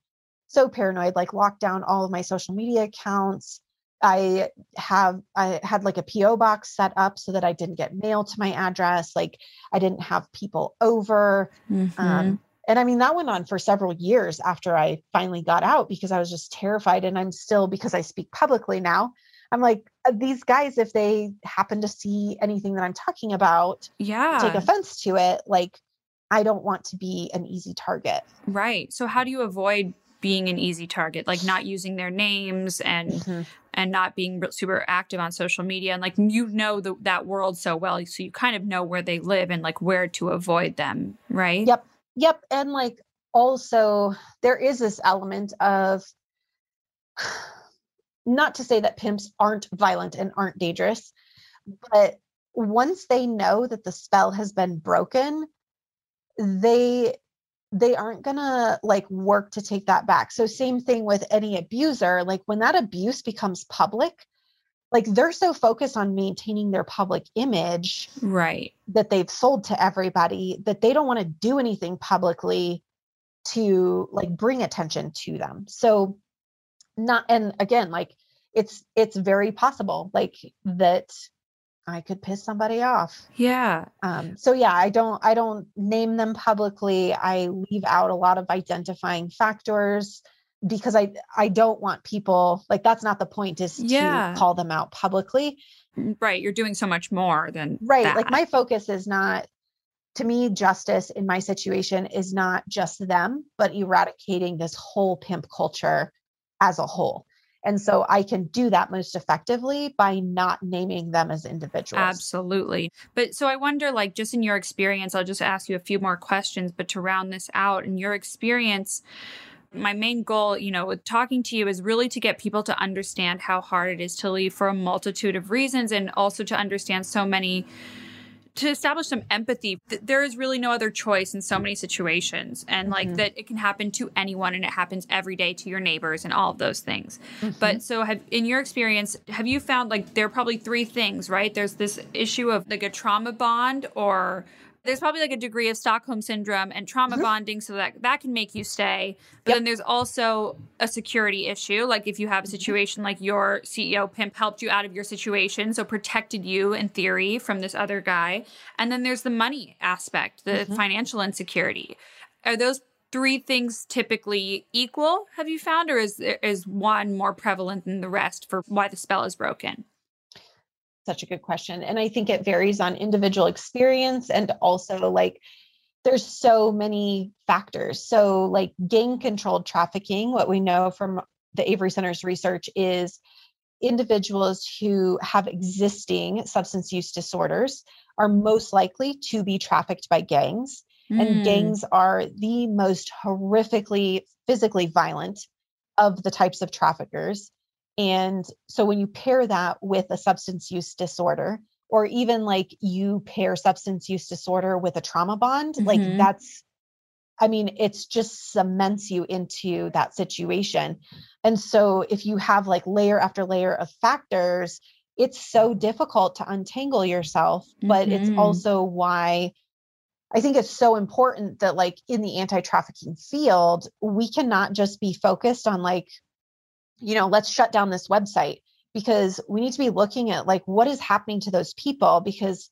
so paranoid, like locked down all of my social media accounts. I have I had like a PO box set up so that I didn't get mail to my address. Like I didn't have people over. Mhm. Um, and I mean, that went on for several years after I finally got out because I was just terrified. And I'm still, because I speak publicly now, I'm like, uh, these guys, if they happen to see anything that I'm talking about, yeah. take offense to it, like, I don't want to be an easy target. Right. So how do you avoid being an easy target, like not using their names and Mhm. And not being super active on social media and like you know the, that world so well, so you kind of know where they live and like where to avoid them, right? Yep. Yep. And like, also, there is this element of, not to say that pimps aren't violent and aren't dangerous, but once they know that the spell has been broken, they they aren't gonna like work to take that back. So same thing with any abuser. Like when that abuse becomes public, like they're so focused on maintaining their public image Right. that they've sold to everybody that they don't want to do anything publicly to like bring attention to them. So not and again like it's it's very possible like that I could piss somebody off. Yeah. Um, so yeah, I don't I don't name them publicly. I leave out a lot of identifying factors because I I don't want people like that's not the point is Yeah. to call them out publicly. Right. You're doing so much more than Right. that. Like my focus is not to me justice in my situation is not just them, but eradicating this whole pimp culture as a whole. And so I can do that most effectively by not naming them as individuals. Absolutely. But so I wonder, like, just in your experience, I'll just ask you a few more questions, but to round this out, in your experience, my main goal, you know, with talking to you is really to get people to understand how hard it is to leave for a multitude of reasons and also to understand so many to establish some empathy th- there is really no other choice in so many situations and like Mhm. that it can happen to anyone and it happens every day to your neighbors and all of those things Mhm. but so have in your experience have you found like there are probably three things right there's this issue of like a trauma bond or there's probably like a degree of stockholm syndrome and trauma Mhm. bonding so that that can make you stay but Yep. then there's also a security issue like if you have a Mm-hmm. situation like your ceo pimp helped you out of your situation so protected you in theory from this other guy and then there's the money aspect the Mhm. financial insecurity are those three things typically equal have you found or is is one more prevalent than the rest for why the spell is broken such a good question. And I think it varies on individual experience and also like there's so many factors. So like gang controlled trafficking, what we know from the Avery Center's research is individuals who have existing substance use disorders are most likely to be trafficked by gangs Mm. and gangs are the most horrifically physically violent of the types of traffickers and so when you pair that with a substance use disorder or even like you pair substance use disorder with a trauma bond like Mhm. that's i mean it's just cements you into that situation and so if you have like layer after layer of factors it's so difficult to untangle yourself but it's Mhm. also why I think it's so important that, like, in the anti trafficking field, we cannot just be focused on, like, you know, let's shut down this website because we need to be looking at, like, what is happening to those people. Because,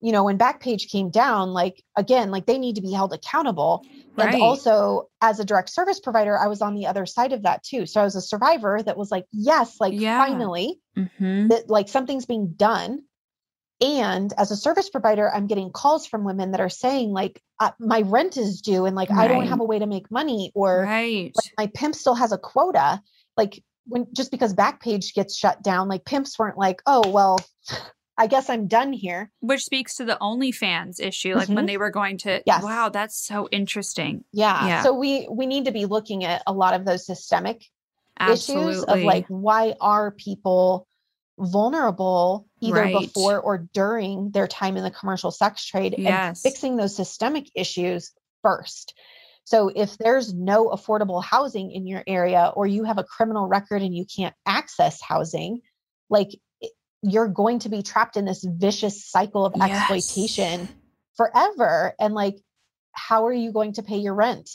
you know, when Backpage came down, like, again, like, they need to be held accountable. Right. And also, as a direct service provider, I was on the other side of that too. So I was a survivor that was like, yes, like, Yeah. finally, Mhm. that like something's being done and as a service provider i'm getting calls from women that are saying like uh, my rent is due and like i don't have a way to make money or right like, my pimp still has a quota like when just because backpage gets shut down like pimps weren't like oh well i guess i'm done here which speaks to the OnlyFans issue, like when Mhm. they were going to. Yes. Wow, that's so interesting. yeah. Yeah. so we we need to be looking at a lot of those systemic Absolutely. issues of like why are people vulnerable either Right. before or during their time in the commercial sex trade Yes. and fixing those systemic issues first so if there's no affordable housing in your area or you have a criminal record and you can't access housing like you're going to be trapped in this vicious cycle of Yes. exploitation forever and like how are you going to pay your rent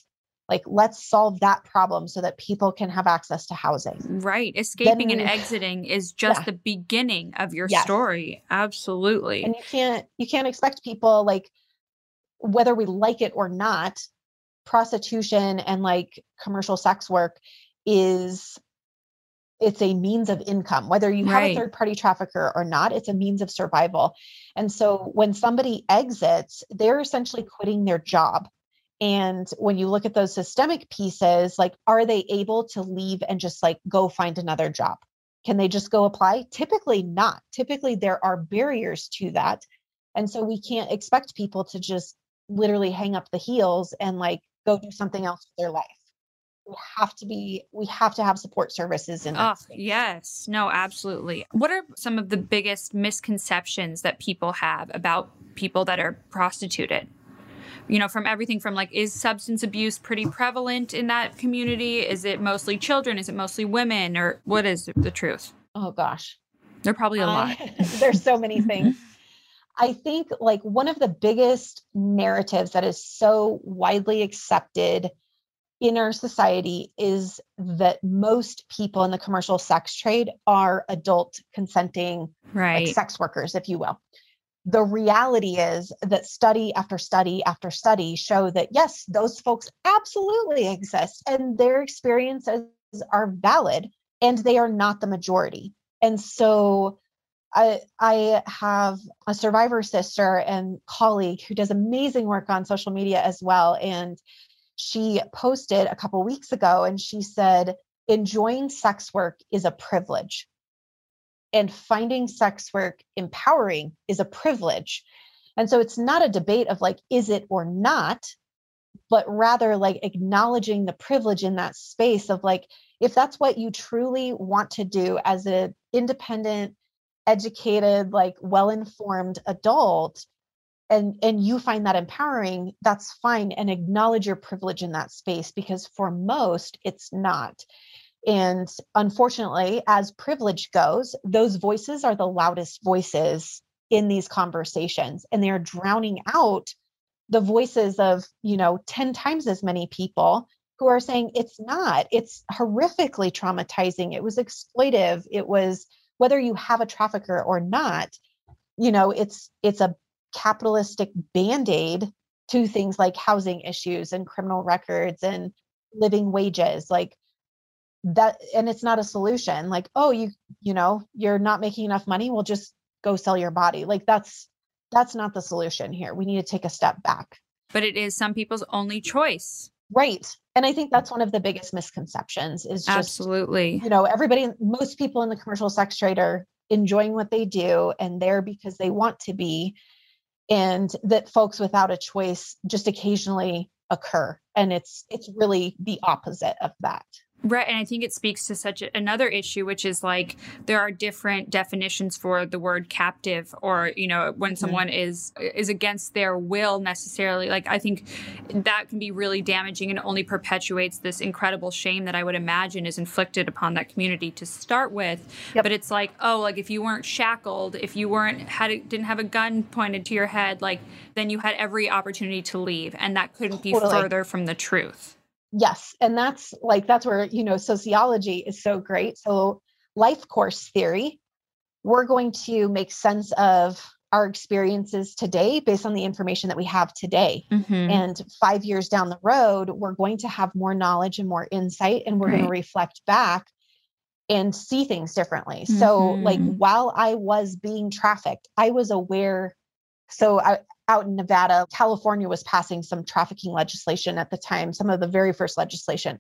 like let's solve that problem so that people can have access to housing Right. Escaping and exiting is just Yeah. the beginning of your Yes. story. Absolutely. and you can't you can't expect people like whether we like it or not prostitution and like commercial sex work is it's a means of income whether you have a third party trafficker or not it's a means of survival. And so when somebody exits they're essentially quitting their job. And when you look at those systemic pieces like are they able to leave and just like go find another job? Can they just go apply? Typically not. Typically there are barriers to that. And so we can't expect people to just literally hang up the heels and like go do something else with their life we have to be we have to have support services in that Oh, space. yes. No, absolutely. What are some of the biggest misconceptions that people have about people that are prostituted? You know, from everything from like, is substance abuse pretty prevalent in that community? Is it mostly children? Is it mostly women? Or what is the truth? oh gosh They're probably a uh, lot. There's so many things I think like one of the biggest narratives that is so widely accepted in our society is that most people in the commercial sex trade are adult consenting right. like sex workers, if you will. The reality is that study after study after study show that yes, those folks absolutely exist and their experiences are valid and they are not the majority. And so I, I have a survivor sister and colleague who does amazing work on social media as well. And she posted a couple weeks ago and she said, enjoying sex work is a privilege. And finding sex work empowering is a privilege. And so it's not a debate of like, is it or not, but rather like acknowledging the privilege in that space of like, if that's what you truly want to do as an independent, educated, like well informed adult, and and you find that empowering that's fine and acknowledge your privilege in that space because for most it's not. And unfortunately as privilege goes those voices are the loudest voices in these conversations and they're drowning out the voices of you know 10 times as many people who are saying it's not. It's horrifically traumatizing. It was exploitive it was whether you have a trafficker or not you know it's it's a capitalistic band-aid to things like housing issues and criminal records and living wages like that and it's not a solution like oh you you know you're not making enough money well just go sell your body. Like that's that's not the solution here. We need to take a step back. But it is some people's only choice right. And i think that's mm. one of the biggest misconceptions is just absolutely. you know everybody most people in the commercial sex trade are enjoying what they do and there because they want to be. And that folks without a choice just occasionally occur. And it's it's really the opposite of that Right. And I think it speaks to such a, another issue, which is like there are different definitions for the word captive or, you know, when mm-hmm. someone is is against their will necessarily. Like I think that can be really damaging and only perpetuates this incredible shame that I would imagine is inflicted upon that community to start with. Yep. But it's like, oh, like if you weren't shackled, if you weren't had didn't have a gun pointed to your head, like then you had every opportunity to leave. And that couldn't be totally. further from the truth yes and that's like that's where you know sociology is so great so life course theory we're going to make sense of our experiences today based on the information that we have today mm-hmm. and 5 years down the road we're going to have more knowledge and more insight and we're right. going to reflect back and see things differently mm-hmm. so like mm-hmm. while i was being trafficked i was aware so I, out in Nevada, California was passing some trafficking legislation at the time, some of the very first legislation.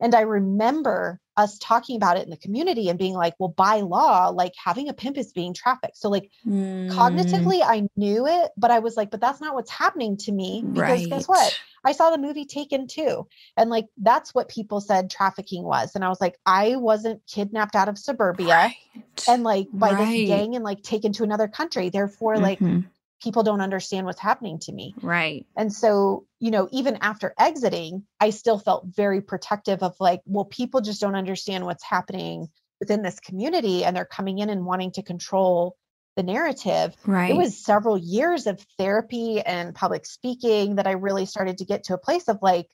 And I remember us talking about it in the community and being like, well, by law, like having a pimp is being trafficked. So, like, mm. cognitively, I knew it, but I was like, but that's not what's happening to me. Because right. guess what? I saw the movie Taken too. And like, that's what people said trafficking was. And I was like, I wasn't kidnapped out of suburbia right. and like by right. this gang and like taken to another country. Therefore, mm-hmm. like, people don't understand what's happening to me. Right. And so, you know, even after exiting, I still felt very protective of like, well, people just don't understand what's happening within this community and they're coming in and wanting to control the narrative. Right. It was several years of therapy and public speaking that I really started to get to a place of like,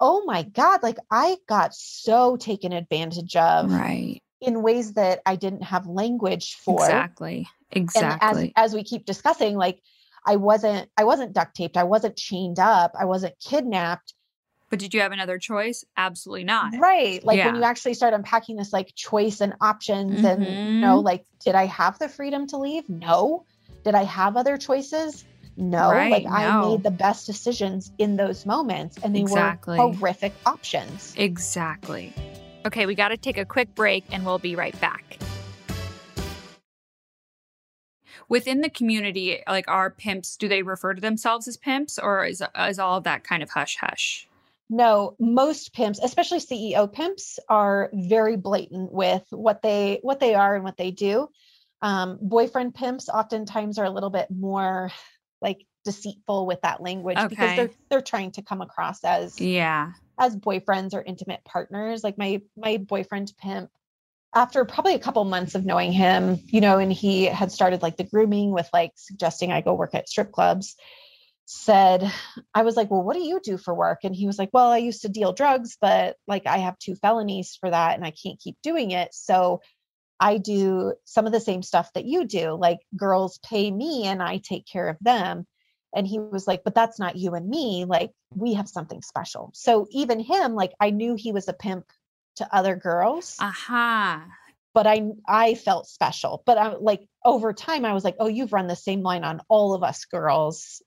oh my God, like I got so taken advantage of. Right. In ways that I didn't have language for. Exactly. Exactly. And as as we keep discussing, like I wasn't I wasn't duct taped, I wasn't chained up, I wasn't kidnapped. But did you have another choice? Absolutely not. Right. Like yeah. when you actually start unpacking this like choice and options mm-hmm. and you know, mm-hmm. like did I have the freedom to leave? No. Did I have other choices? No. Right, like no. I made the best decisions in those moments and they exactly. were horrific options. Exactly. Okay, we got to take a quick break and we'll be right back within the community, like are pimps, do they refer to themselves as pimps or is, is all of that kind of hush hush? No, most pimps, especially CEO pimps, are very blatant with what they what they are and what they do. Um, boyfriend pimps oftentimes are a little bit more like deceitful with that language okay. because they're they're trying to come across as yeah as boyfriends or intimate partners. Like my my boyfriend pimp after probably a couple months of knowing him, you know, and he had started like the grooming with like suggesting I go work at strip clubs. said, I was like, Well, what do you do for work? And he was like, Well, I used to deal drugs, but like I have two felonies for that and I can't keep doing it. So I do some of the same stuff that you do. Like girls pay me and I take care of them. And he was like, But that's not you and me. Like we have something special. So even him, like I knew he was a pimp to other girls. Aha. Uh-huh. But I I felt special. But I like over time I was like, oh, you've run the same line on all of us girls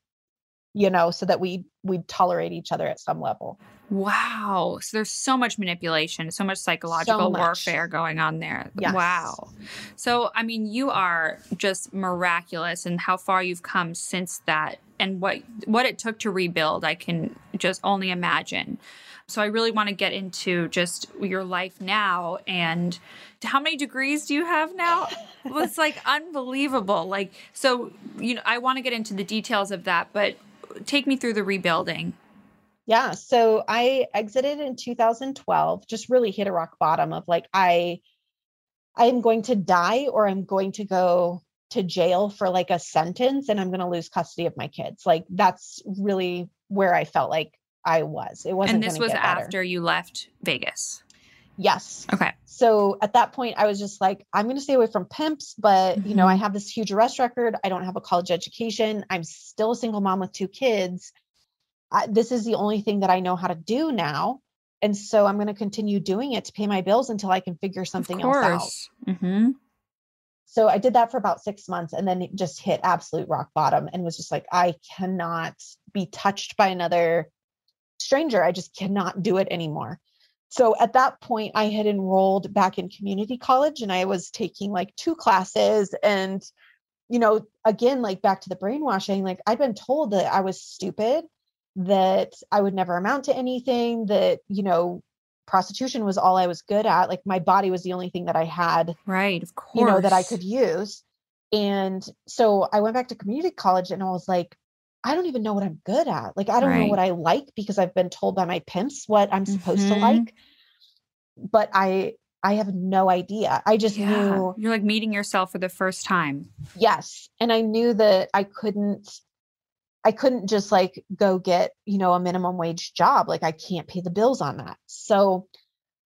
you know, so that we we tolerate each other at some level. Wow. So there's so much manipulation, so much psychological so much. warfare going on there. Yes. Wow. So I mean, you are just miraculous and how far you've come since that and what what it took to rebuild, I can just only imagine. So I really want to get into just your life now and how many degrees do you have now? it's like unbelievable. Like so you know, I want to get into the details of that, but take me through the rebuilding. Yeah. So I exited in 2012, just really hit a rock bottom of like, I, I am going to die or I'm going to go to jail for like a sentence and I'm going to lose custody of my kids. Like that's really where I felt like I was. It wasn't. And this was after you left Vegas. Yes. Okay. So at that point, I was just like, I'm going to stay away from pimps, but mm-hmm. you know, I mm-hmm. have this huge arrest record. I don't have a college education. I'm still a single mom with two kids. I, this is the only thing that I know how to do now. And so I'm going to continue doing it to pay my bills until I can figure something else out. Mm-hmm. So I did that for about six months and then it just hit absolute rock bottom and was just like, I cannot be touched by another stranger. I just cannot do it anymore so at that point i had enrolled back in community college and i was taking like two classes and you know again like back to the brainwashing like i'd been told that i was stupid that i would never amount to anything that you know prostitution was all i was good at like my body was the only thing that i had right of course you know that i could use and so i went back to community college and i was like I don't even know what I'm good at. Like, I don't right. know what I like because I've been told by my pimps what I'm supposed mm-hmm. to like. But I, I have no idea. I just yeah. knew you're like meeting yourself for the first time. Yes. And I knew that I couldn't, I couldn't just like go get, you know, a minimum wage job. Like, I can't pay the bills on that. So,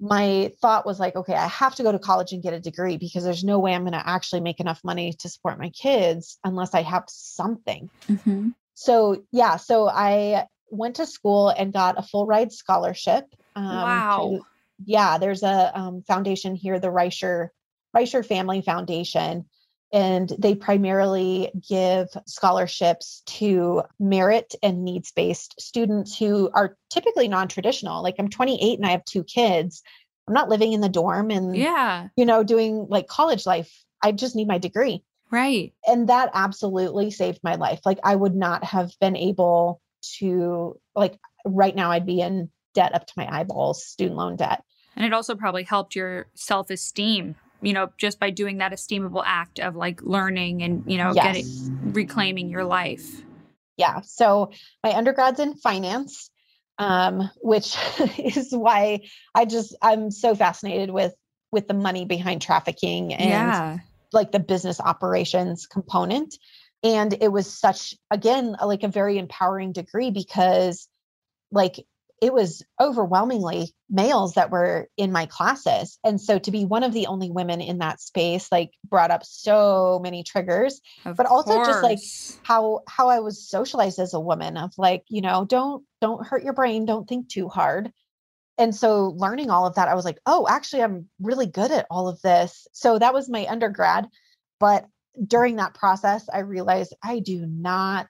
my thought was like, okay, I have to go to college and get a degree because there's no way I'm going to actually make enough money to support my kids unless I have something. Mm-hmm so yeah, so I went to school and got a full ride scholarship. Um, wow. To, yeah, there's a um, foundation here, the Reicher Reicher Family Foundation, and they primarily give scholarships to merit and needs based students who are typically non traditional. Like I'm 28 and I have two kids. I'm not living in the dorm and yeah, you know, doing like college life. I just need my degree. Right. And that absolutely saved my life. Like I would not have been able to like right now I'd be in debt up to my eyeballs, student loan debt. And it also probably helped your self-esteem, you know, just by doing that esteemable act of like learning and, you know, yes. getting reclaiming your life. Yeah. So my undergrad's in finance. Um, which is why I just I'm so fascinated with with the money behind trafficking and yeah like the business operations component. And it was such again like a very empowering degree because like it was overwhelmingly males that were in my classes. And so to be one of the only women in that space like brought up so many triggers of but also course. just like how how i was socialized as a woman of like you know don't don't hurt your brain don't think too hard and so learning all of that i was like oh actually i'm really good at all of this. So that was my undergrad but during that process i realized i do not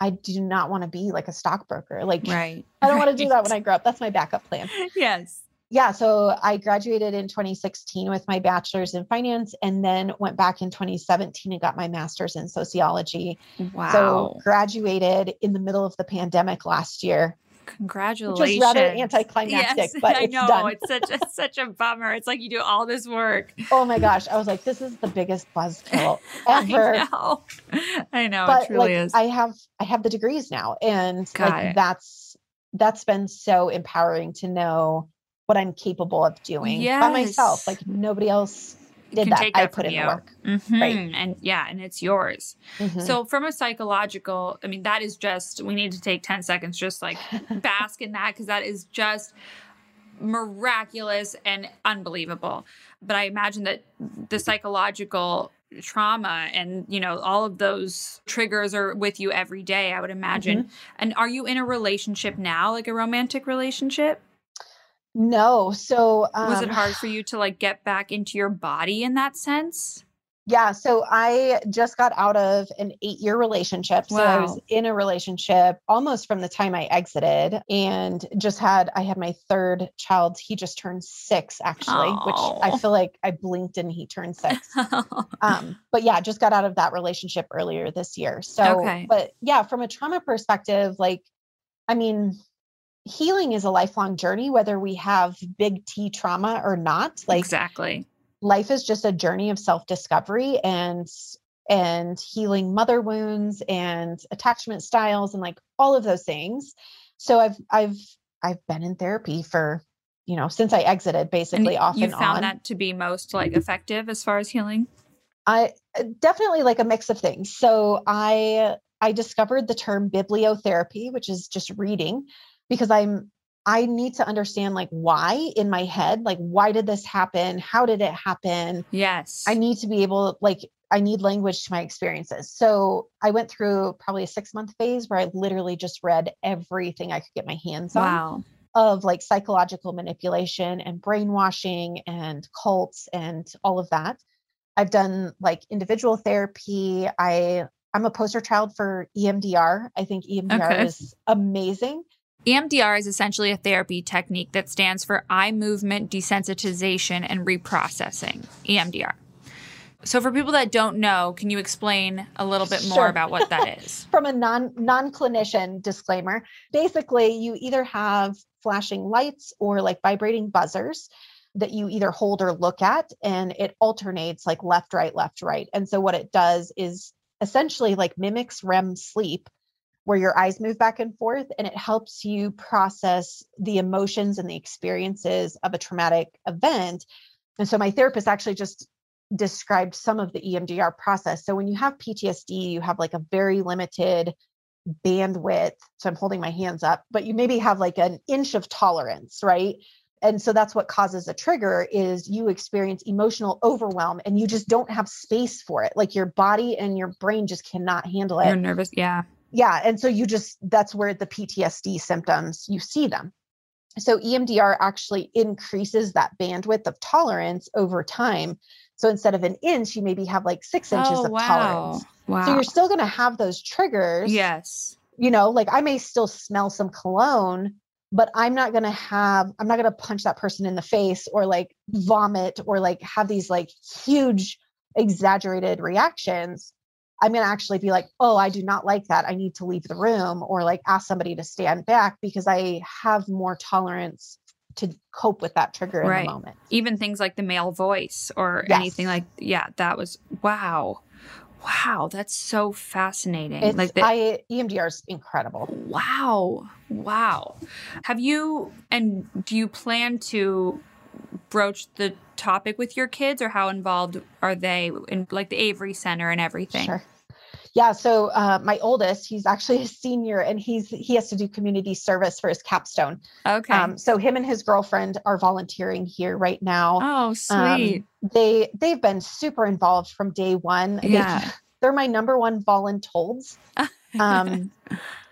i do not want to be like a stockbroker like right i don't right. want to do that when i grow up that's my backup plan. Yes. Yeah so i graduated in 2016 with my bachelor's in finance and then went back in 2017 and got my master's in sociology. Wow. so graduated in the middle of the pandemic last year Congratulations. Which is rather anticlimactic, yes, but I know done. it's such a, such a bummer. It's like you do all this work. Oh my gosh, I was like, this is the biggest buzzkill ever. I know, I know, but, it truly like, is. I have I have the degrees now, and Got like it. that's that's been so empowering to know what I'm capable of doing yes. by myself. Like nobody else did can that. take I that put from in you. work. Mhm. And yeah, and it's yours. Mhm. So from a psychological, I mean, that is just we need to take 10 seconds just like bask in that because that is just miraculous and unbelievable. But I imagine that the psychological trauma and you know all of those triggers are with you every day i would imagine and are you in a relationship now like a romantic relationship no. So um, was it hard for you to like get back into your body in that sense Yeah. So I just got out of an eight year relationship. So I was in a relationship almost from the time I exited and just had, I had my third child. He just turned six actually, which I feel like I blinked and he turned six. um, but yeah, just got out of that relationship earlier this year. So, Okay. but yeah, from a trauma perspective, like, I mean, healing is a lifelong journey, whether we have big T trauma or not. Like, exactly. life is just a journey of self-discovery and and healing mother wounds and attachment styles and like all of those things. So i've i've i've been in therapy for you know since i exited and basically off you and you found on. that to be most like effective as far as healing? I uh, definitely like a mix of things. So i i discovered the term bibliotherapy which is just reading because i'm i need to understand like why in my head like why did this happen how did it happen yes I need to be able, like, I need language to my experiences. So I went through probably a six month phase where I literally just read everything I could get my hands on wow of like psychological manipulation and brainwashing and cults and all of that. I've done like individual therapy. I I'm a poster child for EMDR. I think EMDR Okay. is amazing. EMDR is essentially a therapy technique that stands for eye movement desensitization and reprocessing. EMDR. So, for people that don't know, can you explain a little bit more Sure. about what that is? from a non non clinician disclaimer basically you either have flashing lights or like vibrating buzzers that you either hold or look at and it alternates like left right left right and so what it does is essentially like mimics REM sleep where your eyes move back and forth and it helps you process the emotions and the experiences of a traumatic event and so my therapist actually just described some of the EMDR process. So when you have PTSD, you have like a very limited bandwidth. So I'm holding my hands up, but you maybe have like an inch of tolerance, right? And so that's what causes a trigger is you experience emotional overwhelm and you just don't have space for it. Like your body and your brain just cannot handle it You're nervous. Yeah. Yeah and so you just that's where the ptsd symptoms you see them so emdr actually increases that bandwidth of tolerance over time so instead of an inch you maybe have like six inches oh, of wow. tolerance Wow. so you're still going to have those triggers yes. you know like i may still smell some cologne but i'm not going to have i'm not going to punch that person in the face or like vomit or like have these like huge exaggerated reactions i'm going to actually be like oh i do not like that i need to leave the room or like ask somebody to stand back because i have more tolerance to cope with that trigger in Right. the moment Even things like the male voice or Yes. anything like, yeah, that was, wow. Wow. That's so fascinating. it's like the, i emdr is incredible Wow. Wow. Have you and do you plan to broach the topic with your kids or how involved are they in like the Avery Center and everything? Sure. Yeah. So uh, my oldest, he's actually a senior, and he's he has to do community service for his capstone. Okay. Um, so him and his girlfriend are volunteering here right now. oh, Um, sweet. they they've been super involved from day one. They- Yeah. they're my number one voluntold. Um,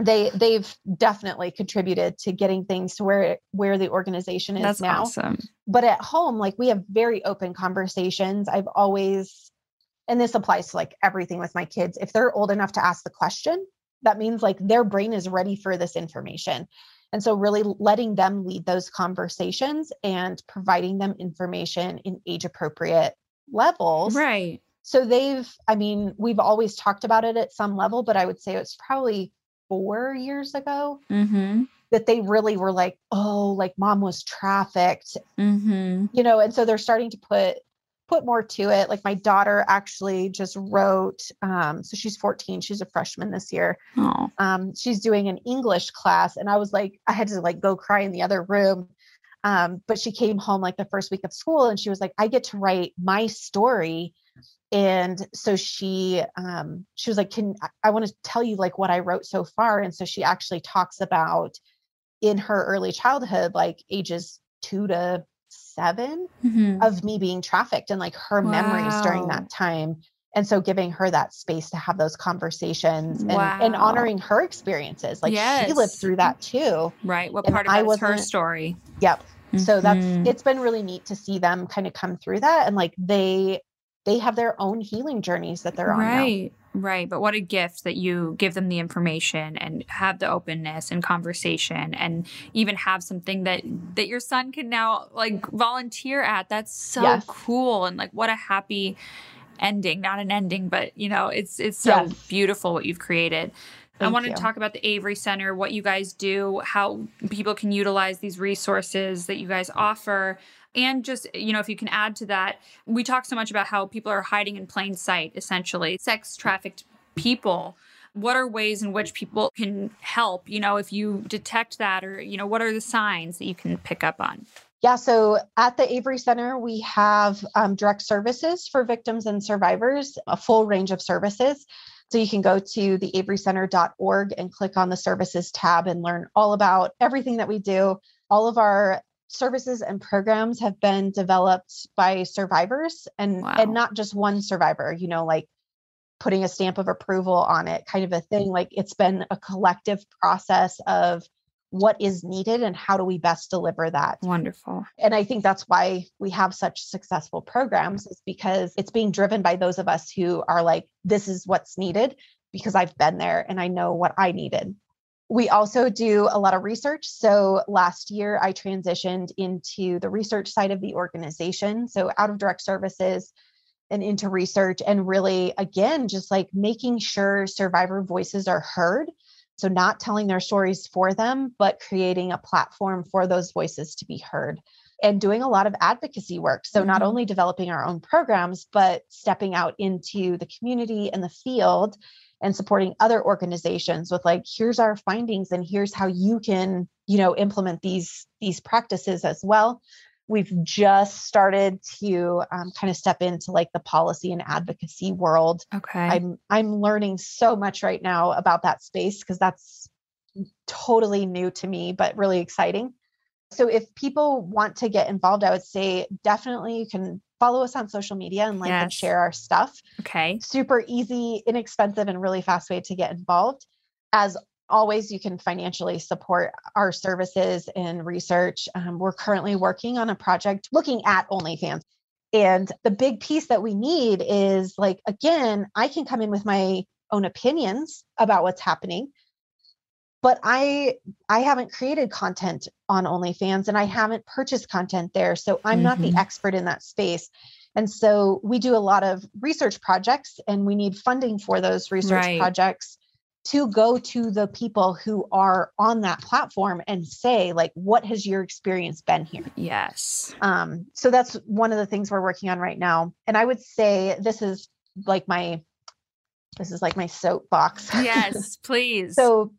they they've definitely contributed to getting things to where where the organization is That's now awesome. but at home like we have very open conversations i've always and this applies to like everything with my kids if they're old enough to ask the question that means like their brain is ready for this information and so really letting them lead those conversations and providing them information in age appropriate levels Right. So they've i mean we've always talked about it at some level but i would say it's probably four years ago Mm-hmm. that they really were like oh like mom was trafficked Mm-hmm. you know and so they're starting to put put more to it like my daughter actually just wrote um so she's 14 she's a freshman this year um she's doing an english class and i was like i had to like go cry in the other room Um, but she came home like the first week of school and she was like, I get to write my story. And so she um, she was like, Can I, want to tell you like what I wrote so far? And so she actually talks about in her early childhood, like ages two to 7 Mhm. of me being trafficked and like her memories during that time. And so giving her that space to have those conversations and, and honoring her experiences. Like she lived through that too. Right. What And part of I is her story? Yep. So that's Mhm. it's been really neat to see them kind of come through that and like they they have their own healing journeys that they're on now. right. Right. But what a gift that you give them the information and have the openness and conversation and even have something that that your son can now like volunteer at. That's so Yes. cool. And like what a happy ending. Not an ending, but you know, it's it's so Yes. beautiful what you've created. I Thank want to talk about the Avery Center, what you guys do, how people can utilize these resources that you guys offer. And just, you know, if you can add to that, we talk so much about how people are hiding in plain sight, essentially, sex trafficked people. What are ways in which people can help? You know, if you detect that, or, you know, what are the signs that you can pick up on? Yeah, so at the Avery Center, we have um, direct services for victims and survivors, a full range of services. So you can go to theaverycenter.org and click on the services tab and learn all about everything that we do. All of our services and programs have been developed by survivors and Wow. and not just one survivor, you know, like putting a stamp of approval on it kind of a thing. Like it's been a collective process of what is needed and how do we best deliver that. Wonderful. and i think that's why we have such successful programs is because it's being driven by those of us who are like this is what's needed because i've been there and i know what i needed. We also do a lot of research. So last year i transitioned into the research side of the organization so out of direct services and into research and really again just like making sure survivor voices are heard so, not telling their stories for them, but creating a platform for those voices to be heard and doing a lot of advocacy work. So, not Mhm. only developing our own programs, but stepping out into the community and the field and supporting other organizations with like here's our findings and here's how you can you know implement these these practices as well we've just started to um, kind of step into like the policy and advocacy world Okay. I'm I'm learning so much right now about that space because that's totally new to me, but really exciting. So if people want to get involved, I would say definitely you can follow us on social media and like and share our stuff. okay. Super easy, inexpensive, and really fast way to get involved. As always, you can financially support our services and research. Um, we're currently working on a project looking at OnlyFans. And the big piece that we need is like, again, I can come in with my own opinions about what's happening. But I I haven't created content on OnlyFans and I haven't purchased content there. So I'm not the Mhm. expert in that space. And so we do a lot of research projects and we need funding for those research Right. projects to go to the people who are on that platform and say like what has your experience been here Yes. um, so that's one of the things we're working on right now and i would say this is like my this is like my soapbox Yes, please. so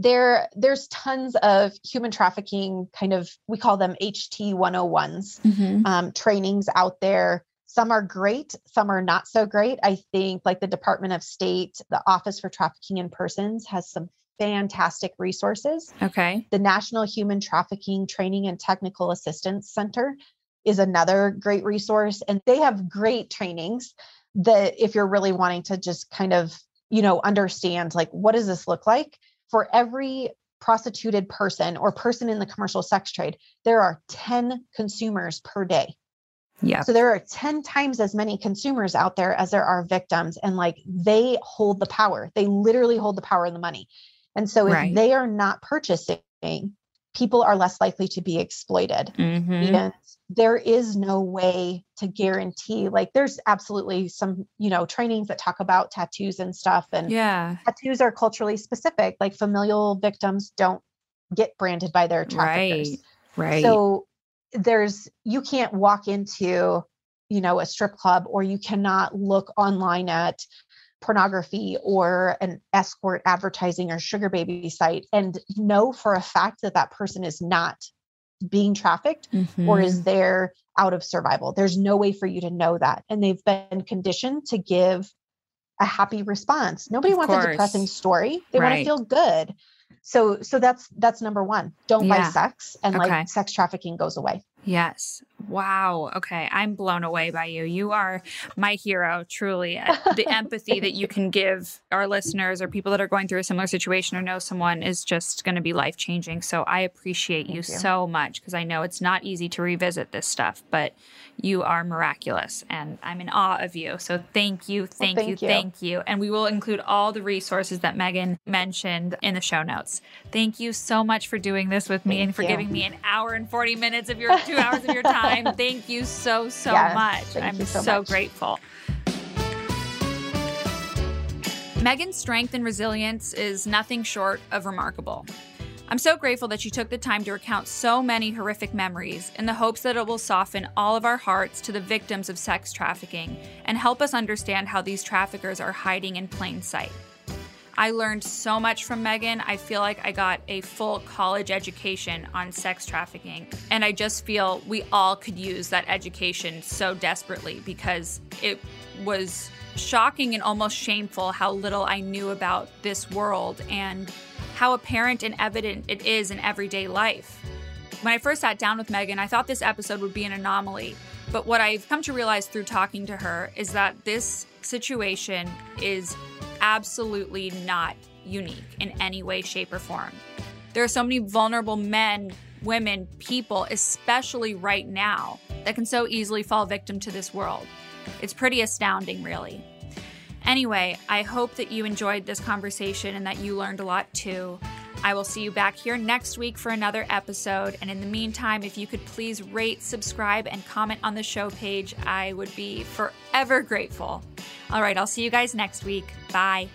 there there's tons of human trafficking kind of we call them ht 101s Mhm. um, trainings out there. Some are great, some are not so great. I think, like the Department of State, the Office for Trafficking in Persons has some fantastic resources. okay. The National Human Trafficking Training and Technical Assistance Center is another great resource, and they have great trainings that if you're really wanting to just kind of, you know, understand like what does this look like for every prostituted person or person in the commercial sex trade, there are 10 consumers per day. Yeah. So there are 10 times as many consumers out there as there are victims. And like they hold the power. They literally hold the power and the money. And so if Right. they are not purchasing, people are less likely to be exploited. Mhm. And there is no way to guarantee, like, there's absolutely some, you know, trainings that talk about tattoos and stuff. And Yeah. tattoos are culturally specific. Like, familial victims don't get branded by their traffickers. Right. Right. So there's you can't walk into, you know, a strip club or you cannot look online at pornography or an escort advertising or sugar baby site and know for a fact that that person is not being trafficked Mm-hmm. or is there out of survival? There's no way for you to know that. And they've been conditioned to give a happy response. Nobody Of wants a depressing story. They want to feel good. So so that's that's number 1. Don't buy sex and Okay. like sex trafficking goes away. Yes. Wow. Okay. I'm blown away by you. You are my hero, truly. Uh, The empathy that you can give our listeners or people that are going through a similar situation or know someone is just going to be life changing. So I appreciate you, you. so much because I know it's not easy to revisit this stuff, but you are miraculous and I'm in awe of you. So thank you, thank, you, thank you. thank you. And we will include all the resources that Megan mentioned in the show notes. Thank you so much for doing this with me Thank and for you. giving me an hour and 40 minutes of your two hours of your time. Thank you so, so Yes, much. I'm so so much. grateful. Megan's strength and resilience is nothing short of remarkable. I'm so grateful that she took the time to recount so many horrific memories in the hopes that it will soften all of our hearts to the victims of sex trafficking and help us understand how these traffickers are hiding in plain sight. I learned so much from Megan. I feel like I got a full college education on sex trafficking. And I just feel we all could use that education so desperately because it was shocking and almost shameful how little I knew about this world and how apparent and evident it is in everyday life. When I first sat down with Megan, I thought this episode would be an anomaly. But what I've come to realize through talking to her is that this situation is absolutely not unique in any way, shape, or form. There are so many vulnerable men, women, people, especially right now, that can so easily fall victim to this world. It's pretty astounding, really. Anyway, I hope that you enjoyed this conversation and that you learned a lot too. I will see you back here next week for another episode. And in the meantime, if you could please rate, subscribe, and comment on the show page, I would be forever grateful. All right, I'll see you guys next week. Bye.